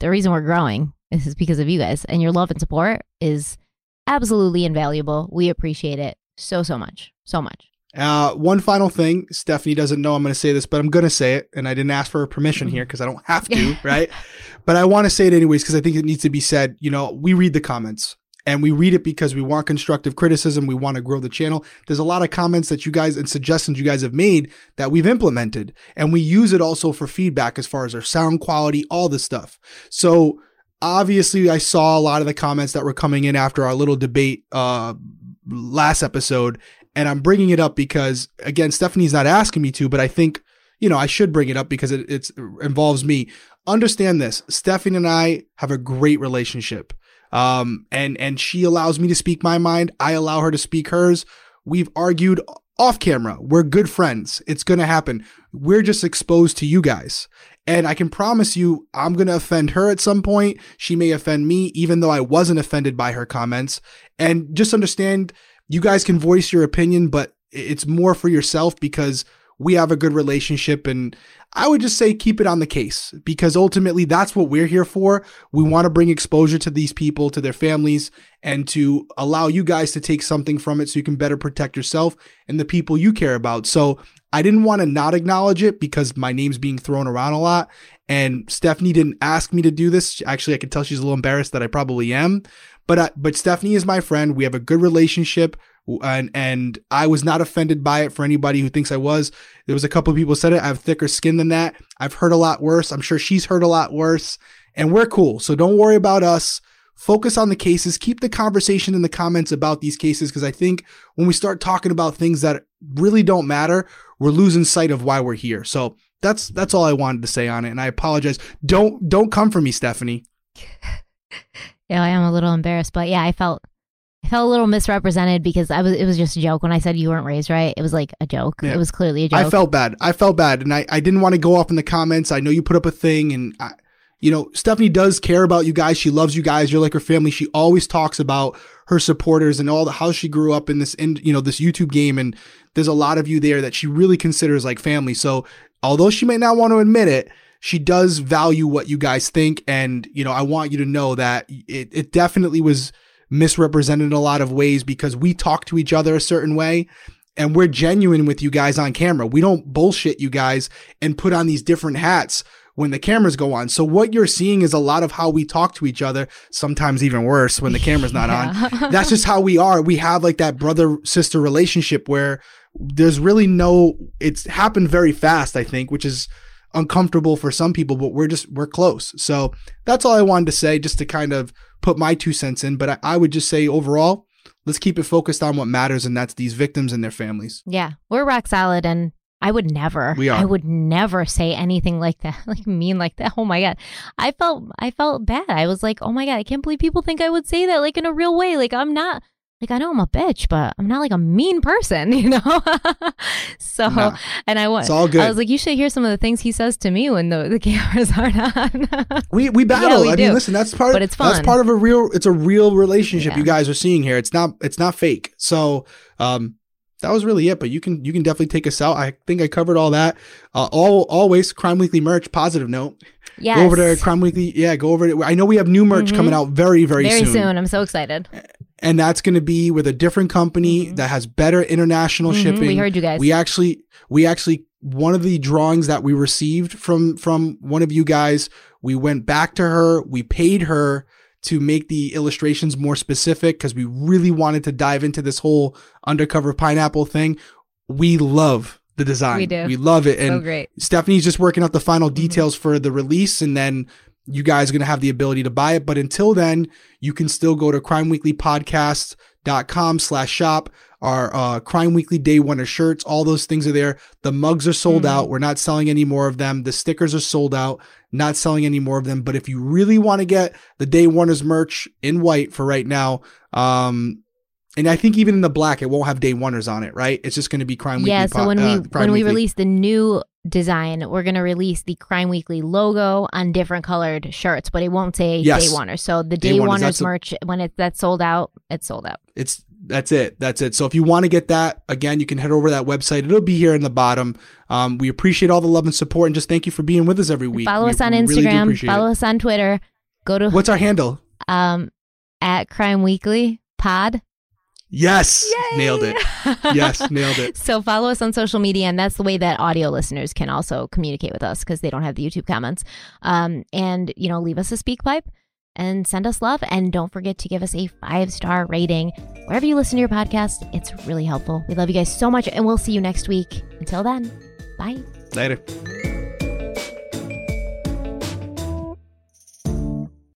the reason we're growing is because of you guys, and your love and support is absolutely invaluable. We appreciate it so so much, so much. Uh, one final thing, Stephanie doesn't know I'm going to say this, but I'm going to say it, and I didn't ask for her permission here because I don't have to, right? But I want to say it anyways because I think it needs to be said. You know, we read the comments and we read it because we want constructive criticism. We want to grow the channel. There's a lot of comments that you guys and suggestions you guys have made that we've implemented, and we use it also for feedback as far as our sound quality, all this stuff. So obviously, I saw a lot of the comments that were coming in after our little debate uh, last episode, and I'm bringing it up because again, Stephanie's not asking me to, but I think you know I should bring it up because it involves me. Understand this: Stephanie and I have a great relationship, um, and and she allows me to speak my mind. I allow her to speak hers. We've argued off camera. We're good friends. It's gonna happen. We're just exposed to you guys. And I can promise you, I'm going to offend her at some point. She may offend me, even though I wasn't offended by her comments. And just understand you guys can voice your opinion, but it's more for yourself because we have a good relationship. And I would just say keep it on the case because ultimately that's what we're here for. We want to bring exposure to these people, to their families, and to allow you guys to take something from it so you can better protect yourself and the people you care about. So I didn't want to not acknowledge it because my name's being thrown around a lot. And Stephanie didn't ask me to do this. Actually, I can tell she's a little embarrassed that I probably am. But uh, but Stephanie is my friend. We have a good relationship, and and I was not offended by it. For anybody who thinks I was, there was a couple of people said it. I have thicker skin than that. I've heard a lot worse. I'm sure she's heard a lot worse, and we're cool. So don't worry about us. Focus on the cases. Keep the conversation in the comments about these cases because I think when we start talking about things that really don't matter, we're losing sight of why we're here. So that's that's all I wanted to say on it, and I apologize. Don't don't come for me, Stephanie. Yeah, I am a little embarrassed, but yeah, I felt felt a little misrepresented because I was it was just a joke when I said you weren't raised right. It was like a joke. Yeah. It was clearly a joke. I felt bad. I felt bad, and I I didn't want to go off in the comments. I know you put up a thing, and I, you know Stephanie does care about you guys. She loves you guys. You're like her family. She always talks about her supporters and all the how she grew up in this in you know this YouTube game, and there's a lot of you there that she really considers like family. So although she may not want to admit it she does value what you guys think. And, you know, I want you to know that it, it definitely was misrepresented in a lot of ways because we talk to each other a certain way and we're genuine with you guys on camera. We don't bullshit you guys and put on these different hats when the cameras go on. So what you're seeing is a lot of how we talk to each other, sometimes even worse when the camera's not on. That's just how we are. We have like that brother sister relationship where there's really no it's happened very fast, I think, which is uncomfortable for some people, but we're just we're close. So that's all I wanted to say, just to kind of put my two cents in. But I, I would just say overall, let's keep it focused on what matters, and that's these victims and their families. Yeah, we're rock solid, and I would never. We are. I would never say anything like that, like mean like that. Oh my god, I felt I felt bad. I was like, oh my god, I can't believe people think I would say that like in a real way. Like I'm not. Like I know I'm a bitch, but I'm not like a mean person, you know. so, No. and I was, all good. I was like, you should hear some of the things he says to me when the, the cameras aren't on. We we battle. we I do. mean, listen, that's part. But it's fun. That's part of a real. It's a real relationship Yeah. you guys are seeing here. It's not. It's not fake. So, um, that was really it. But you can you can definitely take us out. I think I covered all that. Uh, all always Crime Weekly merch. Positive note. yes. Go over to Crime Weekly. Yeah, go over to. I know we have new merch Mhm. coming out very very, very soon. I'm so excited. And that's going to be with a different company that has better international Mhm, shipping. we heard you guys. We actually, we actually, one of the drawings that we received from from one of you guys, we went back to her. We paid her to make the illustrations more specific because we really wanted to dive into this whole undercover pineapple thing. We love the design. We do. We love it. And so great. Stephanie's just working out the final details for the release, and then you guys are going to have the ability to buy it. But until then, you can still go to crimeweeklypodcast.com slash shop. Our uh, Crime Weekly Day One shirts, all those things are there. The mugs are sold Mhm. out. We're not selling any more of them. The stickers are sold out. Not selling any more of them. But if you really want to get the Day Oneers merch in white for right now, um, and I think even in the black, it won't have Day Oneers on it, right? It's just going to be Crime Weekly. yeah. So when uh, we Crime when we release the new design, we're gonna release the Crime Weekly logo on different colored shirts, but it won't say Yes. Day Oneers. So the Day Day, Oneers, that's a- merch when it's that's sold out, it's sold out. It's that's it. That's it. So if you want to get that, again, you can head over to that website. It'll be here in the bottom. Um, we appreciate all the love and support, and just thank you for being with us every week. Follow We- us on we really Instagram. follow it. us on Twitter. Go to What's our handle? um at Crime Weekly Pod. Yes, Yay! nailed it. Yes, nailed it. So follow us on social media, and that's the way that audio listeners can also communicate with us because they don't have the YouTube comments. Um, and you know, leave us a SpeakPipe and send us love, and don't forget to give us a five star rating wherever you listen to your podcast. It's really helpful. We love you guys so much, and we'll see you next week. Until then, bye. Later.